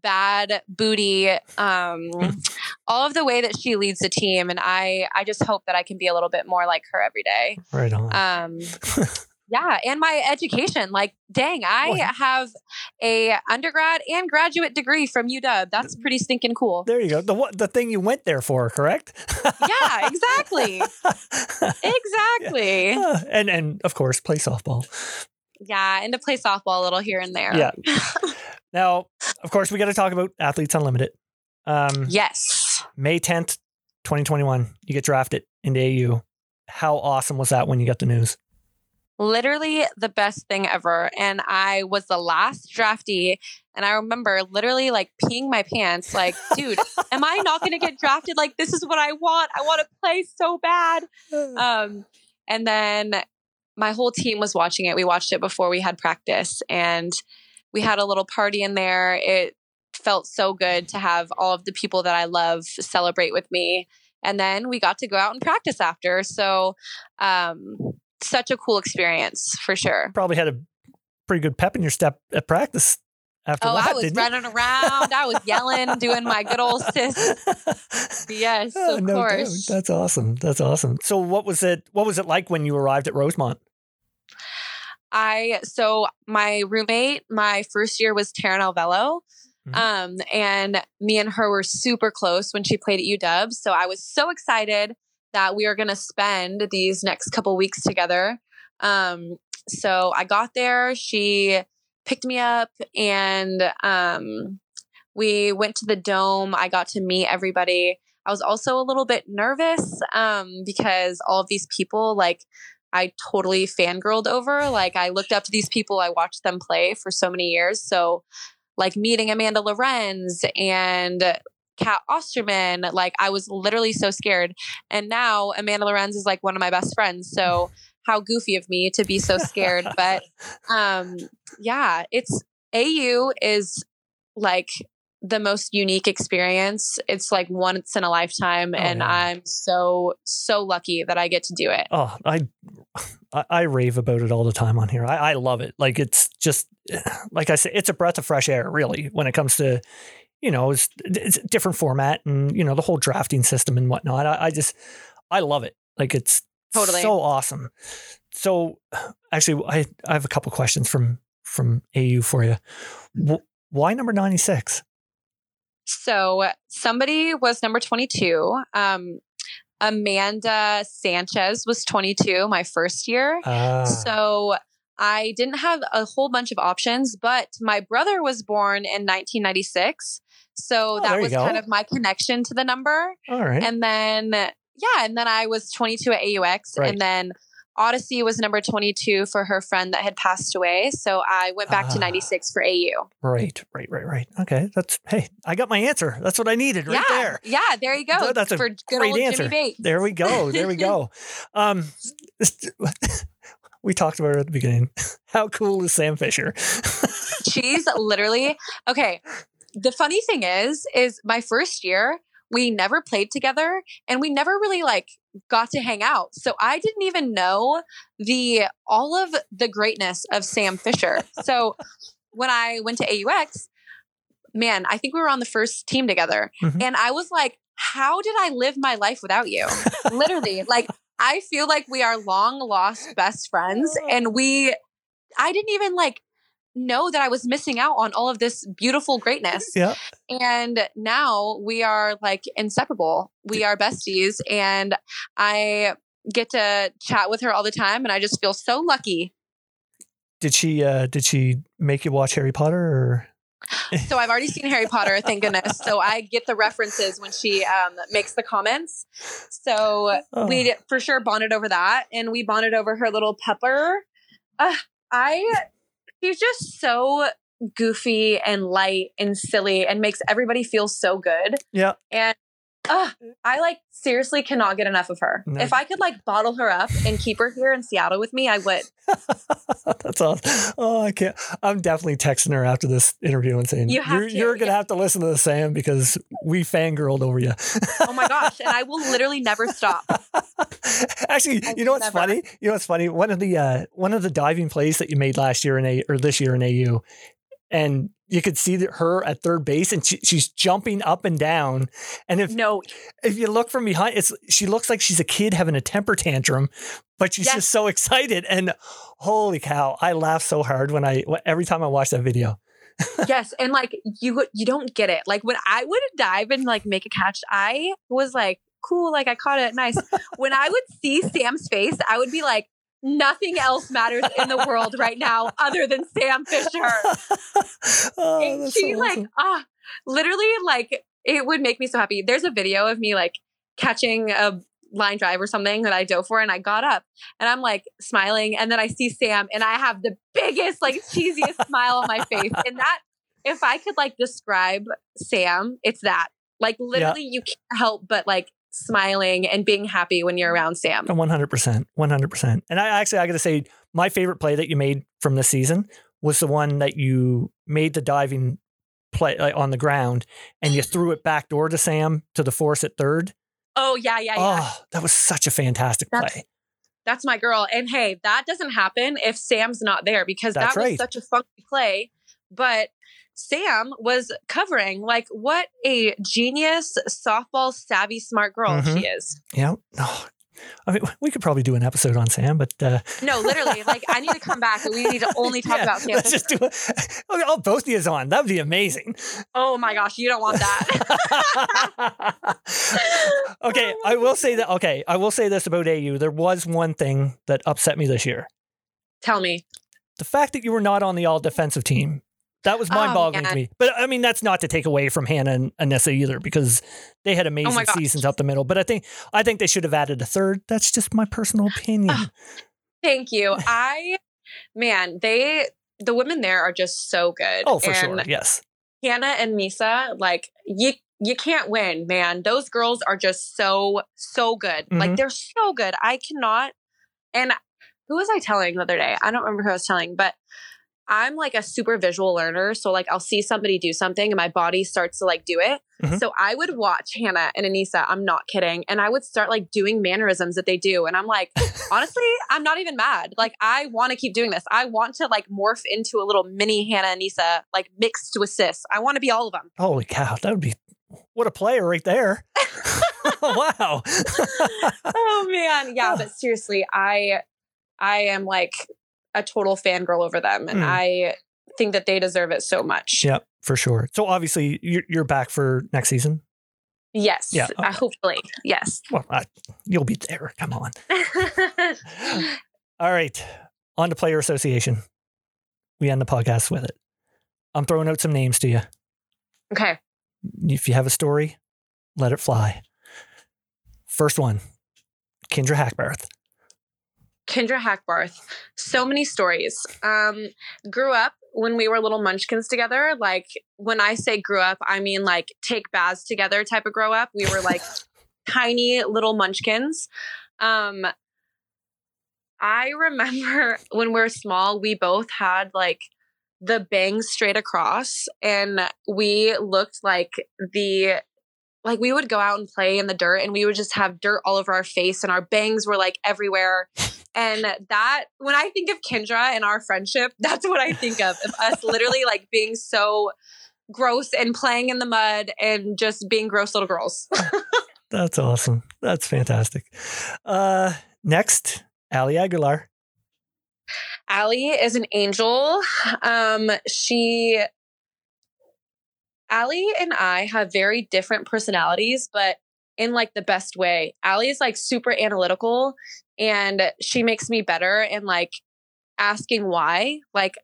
C: bad booty um all of the way that she leads the team. And i i just hope that i can be a little bit more like her every day.
A: Right on.
C: um yeah and my education like dang i
A: Well-
C: have a undergrad and graduate degree from uw that's pretty stinking cool
A: there you go. The what the thing you went there for, correct?
C: yeah exactly exactly
A: Uh, and and of course play softball.
C: yeah and to play softball a little here and there
A: Yeah. Now, of course, we got to talk about Athletes Unlimited. Um,
C: yes
A: May tenth, twenty twenty one. You get drafted into AU. How awesome was that when you got the news?
C: Literally the best thing ever. And I was the last draftee. And I remember literally like peeing my pants, like, dude, am I not going to get drafted? Like, this is what I want. I want to play so bad. Um, and then my whole team was watching it. We watched it before we had practice and we had a little party in there. It felt so good to have all of the people that I love celebrate with me. And then we got to go out and practice after. So, um, such a cool experience for sure.
A: Probably had a pretty good pep in your step at practice after
C: Oh,
A: that.
C: I was
A: didn't you?
C: running around. I was yelling, doing my good old sis. Yes,
A: Oh,
C: of
A: no doubt.
C: course.
A: That's awesome. That's awesome. So what was it what was it like when you arrived at Rosemont?
C: I so my roommate, my first year was Taryn Alvello.
A: Mhm.
C: Um, and me and her were super close when she played at UW. So I was so excited that we are gonna spend these next couple weeks together. Um, so I got there, she picked me up and um we went to the dome. I got to meet everybody. I was also a little bit nervous um, because all of these people, like, I totally fangirled over. Like, I looked up to these people, I watched them play for so many years. So, like, meeting Amanda Lorenz and Cat Osterman, like, I was literally so scared. And now Amanda Lorenz is like one of my best friends. So, how goofy of me to be so scared. but um, yeah, it's AU is like the most unique experience. It's like once in a lifetime, and
A: yeah.
C: I'm so so lucky that I get to do it.
A: Oh, I, I I rave about it all the time on here. I, I love it. Like it's just like I say, it's a breath of fresh air, really, when it comes to you know it's, it's a different format and you know the whole drafting system and whatnot. I, I just I love it. Like it's
C: Totally.
A: so awesome. So actually, I I have a couple questions from from AU for you. Wh- Why number ninety six?
C: So somebody was number 22. Um, Amanda Sanchez was 22 my first year.
A: Uh,
C: So I didn't have a whole bunch of options, but my brother was born in 1996. So
A: Oh,
C: that was
A: go.
C: kind of my connection to the number.
A: all right.
C: And then, yeah, and then I was 22 at AUX.
A: Right.
C: And then Odicci was number 22 for her friend that had passed away. So I went back
A: Ah.
C: to 96 for AU.
A: Right, right, right, right. Okay, that's hey, I got my answer. That's what I needed right
C: yeah.
A: there.
C: Yeah, there you go.
A: That's a
C: for good
A: great
C: old
A: answer.
C: Jimmy Bates.
A: There we go. There we go. um, we talked about it at the beginning. How cool is Sam Fischer?
C: She's literally okay. The funny thing is, is my first year we never played together and we never really like got to hang out. So I didn't even know the all of the greatness of Sam Fischer. So when I went to AUX, man, I think we were on the first team together.
A: Mhm.
C: And I was like, how did I live my life without you? Literally, like I feel like we are long lost best friends and we I didn't even like know that I was missing out on all of this beautiful greatness.
A: Yeah.
C: And now we are like inseparable. We are besties and I get to chat with her all the time and I just feel so lucky.
A: Did she uh did she make you watch Harry Potter or
C: So I've already seen Harry Potter, thank goodness. So I get the references when she um, makes the comments. So
A: Oh.
C: we for sure bonded over that and we bonded over her little pepper. Uh, I she's just so goofy and light and silly and makes everybody feel so good.
A: Yeah.
C: And uh, I like seriously cannot get enough of her.
A: No.
C: If I could like bottle her up and keep her here in Seattle with me, I would.
A: That's awesome. Oh, I can't. I'm definitely texting her after this interview and saying,
C: You
A: are
C: to,
A: you're going to have to listen to the Sam because we fangirled over you.
C: Oh my gosh. And I will literally never stop.
A: Actually,
C: I
A: you know what's
C: never.
A: funny? You know what's funny? One of the uh, one of the diving plays that you made last year in A or this year in AU, and you could see that her at third base, and she, she's jumping up and down. And if
C: No,
A: if you look from behind, it's she looks like she's a kid having a temper tantrum, but she's
C: Yes.
A: just so excited. And holy cow, I laugh so hard when I every time I watch that video.
C: yes and like you you don't get it like when i would dive and like make a catch i was like cool like i caught it nice when i would see sam's face i would be like nothing else matters in the world right now other than sam fischer.
A: Oh,
C: and she
A: so
C: like ah literally like it would make me so happy. There's a video of me like catching a line drive or something that i dove for and i got up and i'm like smiling and then i see sam and i have the biggest like cheesiest smile on my face. And that if i could like describe sam it's that. Like literally you can't help but like smiling and being happy when you're around sam oh,
A: One hundred percent, one hundred percent. And I actually, I got to say, my favorite play that you made from this season was the one that you made the diving play like, on the ground, and you threw it back door to Sam to the force at third.
C: oh yeah yeah yeah
A: Oh, that was such a fantastic
C: That's-
A: play.
C: That's my girl. And hey, that doesn't happen if Sam's not there because
A: That's
C: that was
A: right.
C: such a funky play. But Sam was covering like what a genius, softball savvy, smart girl
A: Mhm.
C: she is.
A: Yeah. Oh, I mean, we could probably do an episode on Sam, but uh,
C: No, literally, like I need to come back we need to only talk
A: yeah,
C: about Sam.
A: Let's just do it. Oh, both of you on. That would be amazing.
C: oh my gosh, you don't want that.
A: okay, I will say that. Okay, I will say this about AU. There was one thing that upset me this year.
C: Tell me.
A: the fact that you were not on the all defensive team that was
C: Oh,
A: mind boggling to me but i mean that's not to take away from hannah and anissa either because they had amazing
C: Oh
A: seasons up the middle but i think i think they should have added a third that's just my personal opinion
C: Ah. Thank you. I man, they the women there are just so good.
A: oh for
C: and
A: sure yes
C: Hannah and Misa, like you you can't win, man. Those girls are just so so good. Like
A: Mhm.
C: they're so good. I cannot and who was I telling the other day? I don't remember who I was telling, but I'm like a super visual learner. So like I'll see somebody do something and my body starts to like do it.
A: Mhm.
C: So I would watch Hannah and Anissa, I'm not kidding. And I would start like doing mannerisms that they do. And I'm like, honestly, I'm not even mad. Like I want to keep doing this. I want to like morph into a little mini Hannah and Anissa, like mixed with sis. I want to be all of them.
A: holy cow that would be what a player right there wow
C: oh man. Yeah, but seriously, I I am like a total fangirl over them. And
A: Mm.
C: I think that they deserve it so much.
A: yeah for sure so obviously you're, you're back for next season
C: Yes.
A: Yeah.
C: Uh, hopefully. Yes.
A: well I, you'll be there come on all right on to player association we end the podcast with it i'm throwing out some names to you
C: okay.
A: if you have a story, let it fly. First one, Kendra Hackbarth.
C: Kendra Hackbarth. So many stories. Um, grew up when we were little munchkins together. Like when I say grew up, I mean like take baths together type of grow up. We were like tiny little munchkins. Um, I remember when we were small, we both had like the bangs straight across, and we looked like the like we would go out and play in the dirt and we would just have dirt all over our face and our bangs were like everywhere. And that when I think of Kendra and our friendship, that's what I think of. Of us literally like being so gross and playing in the mud and just being gross little girls.
A: That's awesome. That's fantastic. Uh, next, Ali Aguilar.
C: Ali is an angel. Um, she, Ali and I have very different personalities, but in like the best way. Ali is like super analytical and she makes me better and like asking why. Like,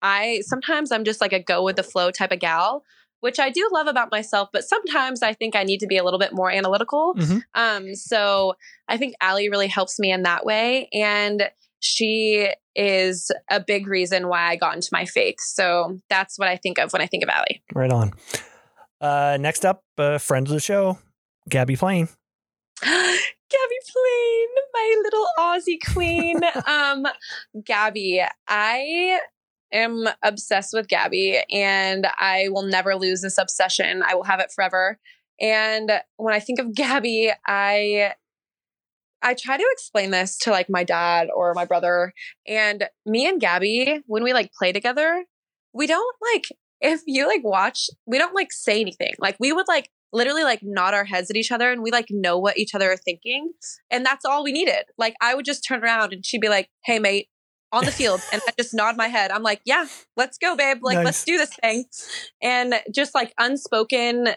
C: I sometimes I'm just like a go with the flow type of gal, which I do love about myself, but sometimes I think I need to be a little bit more analytical.
A: Mhm.
C: Um, so I think Ali really helps me in that way. And she is a big reason why I got into my faith. So that's what I think of when I think of Ali.
A: Right on. Uh, next up, uh, friend of the show, Gabbie Plain.
C: Gabbie Plain, my little Aussie queen. um, Gabbie, I am obsessed with Gabbie and I will never lose this obsession. I will have it forever. And when I think of Gabbie, I I try to explain this to like my dad or my brother. And me and Gabbie, when we like play together, we don't like if you like watch, we don't like say anything. Like we would like literally like nod our heads at each other and we like know what each other are thinking. And that's all we needed. Like I would just turn around and she'd be like, Hey mate, on the field. And I just nod my head. I'm like, Yeah, let's go, babe. Like,
A: Nice.
C: let's do this thing. And just like unspoken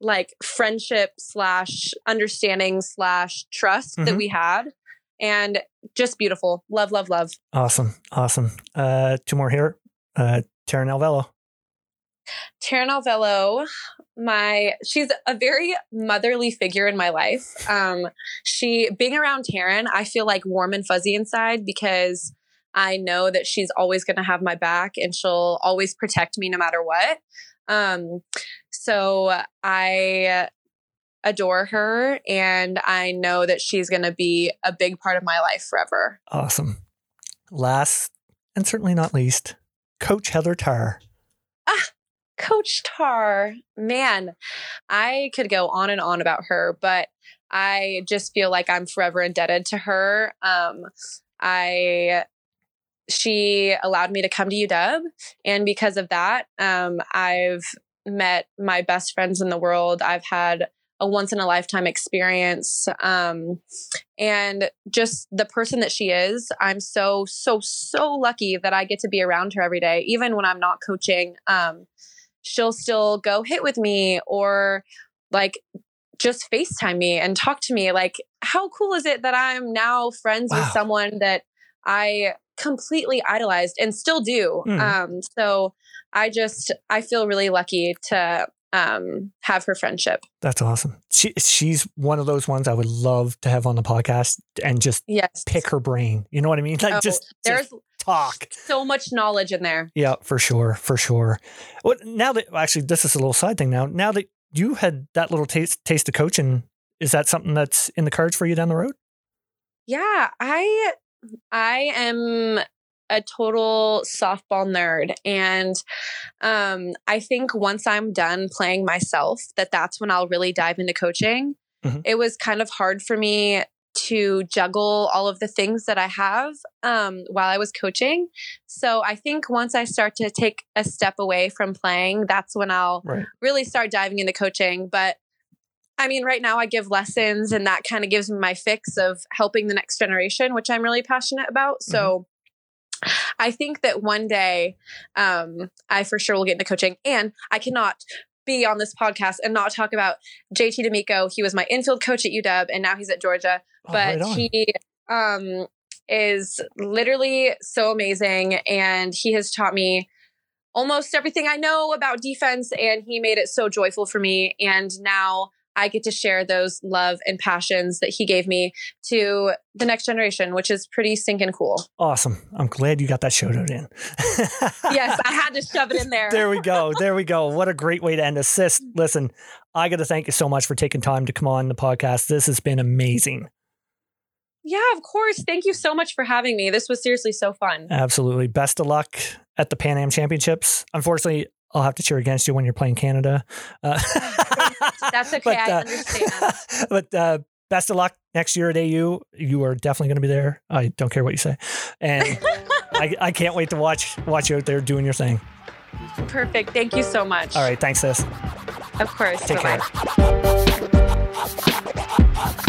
C: like friendship slash understanding slash trust that
A: Mhm.
C: we had. And just beautiful. Love, love, love.
A: Awesome. Awesome. Uh, two more here. Uh, Taran Alvelo.
C: Taran Alvelo, my she's a very motherly figure in my life. Um, she being around Taran, I feel like warm and fuzzy inside because I know that she's always going to have my back and she'll always protect me no matter what. Um, so I adore her and I know that she's going to be a big part of my life forever.
A: Awesome. Last and certainly not least, Coach Heather Tarr.
C: Coach Tarr, man, I could go on and on about her, but I just feel like I'm forever indebted to her. Um, I she allowed me to come to UW, and because of that, um, I've met my best friends in the world. I've had a once in a lifetime experience, um, and just the person that she is. I'm so so so lucky that I get to be around her every day, even when I'm not coaching. Um, she'll still go hit with me or like just FaceTime me and talk to me. Like, how cool is it that I'm now friends with someone that I completely idolized and still do?
A: Hmm.
C: Um, so I just, I feel really lucky to um, have her friendship.
A: That's awesome. She she's one of those ones I would love to have on the podcast and just
C: Yes.
A: pick her brain. You know what I mean? Like
C: Oh,
A: just,
C: there's
A: just talk.
C: so much knowledge in there.
A: Yeah, for sure, for sure. What now that actually this is a little side thing now. Now that you had that little taste taste of coaching, is that something that's in the cards for you down the road?
C: Yeah, I I am a total softball nerd and um I think once I'm done playing myself that that's when I'll really dive into coaching.
A: Mhm.
C: It was kind of hard for me to juggle all of the things that I have um while I was coaching. So I think once I start to take a step away from playing, that's when I'll
A: Right.
C: really start diving into coaching. But I mean, right now I give lessons and that kind of gives me my fix of helping the next generation, which I'm really passionate about. So I think that one day um, I for sure will get into coaching. And I cannot be on this podcast and not talk about JT D'Amico. He was my infield coach at UW and now he's at Georgia.
A: Oh,
C: but
A: right
C: he um, is literally so amazing. And he has taught me almost everything I know about defense. And he made it so joyful for me. And now I get to share those love and passions that he gave me to the next generation, which is pretty stinking cool.
A: awesome. I'm glad you got that shout out in.
C: Yes, I had to shove it in there.
A: there we go. There we go. What a great way to end this. Sis, listen, I got to thank you so much for taking time to come on the podcast. This has been amazing.
C: Yeah, of course. Thank you so much for having me. This was seriously so fun.
A: Absolutely. Best of luck at the Pan Am Championships. Unfortunately, I'll have to cheer against you when you're playing Canada. Uh,
C: That's okay.
A: but,
C: I
A: uh,
C: understand.
A: but uh, best of luck next year at AU. You are definitely going to be there. I don't care what you say, and I, I can't wait to watch watch you out there doing your thing.
C: Perfect. Thank you so much.
A: All right, thanks, sis.
C: Of course.
A: Take
C: Bye-bye.
A: care.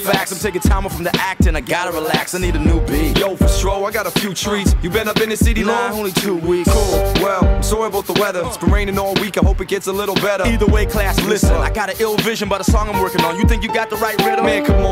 D: Facts. I'm taking time off from the acting. I gotta relax. I need a new beat. Yo, for sure, I got a few treats. You been up in the city long? Only two weeks. Cool. Well, I'm sorry about the weather. It's been raining all week. I hope it gets a little better. Either way, class, listen. I got an ill vision by the song I'm working on. You think you got the right rhythm? Man, come on.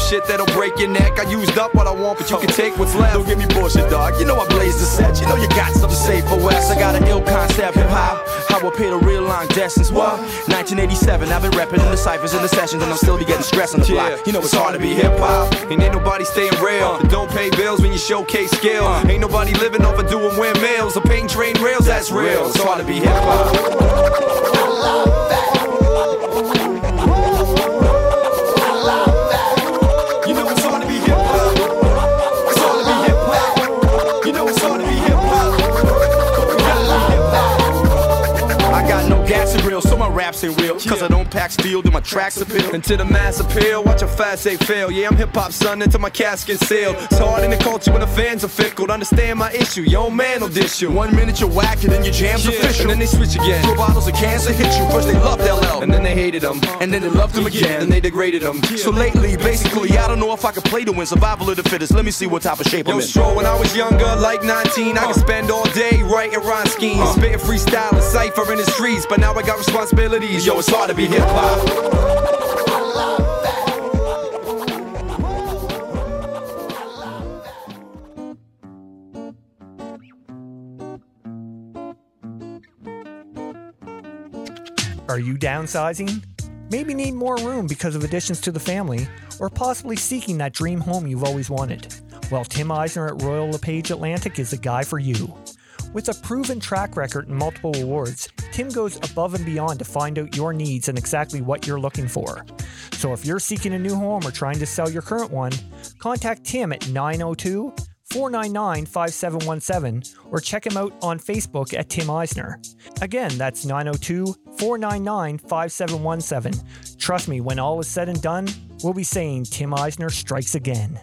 D: Shit that'll break your neck. I used up what I want, but you can take what's left. Don't give me bullshit, dog. You know I blaze the set. You know you got something to say for West. I got an ill concept, hip hop. How I pay the real long distance. What? 1987. I've been rapping in the ciphers and the sessions, and I'm still be getting stressed on the fly. You know it's hard to be hip hop. And ain't nobody staying real. Uh. That don't pay bills when you showcase skill. Uh. Ain't nobody living off of doing windmills or painting train rails. That's real. It's hard to be hip hop. You raps ain't real. Cause I don't pack steel, do my tracks appeal. And to the mass appeal, watch how fast they fail. Yeah, I'm hip hop son until my casket sail. It's hard in the culture when the fans are fickle. Understand my issue, yo man will dish you. One minute you're whack and then your jam's official. And then they switch again. Throw bottles of cancer hit you. First they loved LL, and then they hated him. And then they loved him again, and they degraded him. So lately, basically, I don't know if I can play to win. Survival of the fittest. Let me see what type of shape I'm in. Yo, when I was younger, like 19, I could uh. spend all day writing rhyme schemes. Uh. Spitting freestyle and cipher in the streets. But now I got responsibilities. Yo, it's hard to be hip hop.
A: Are you downsizing? Maybe need more room because of additions to the family, or possibly seeking that dream home you've always wanted. Well, Tim Eisner at Royal LePage Atlantic is the guy for you. With a proven track record and multiple awards, Tim goes above and beyond to find out your needs and exactly what you're looking for. So if you're seeking a new home or trying to sell your current one, contact Tim at 902 499 5717 or check him out on Facebook at Tim Eisner. Again, that's 902 499 5717. Trust me, when all is said and done, we'll be saying Tim Eisner strikes again.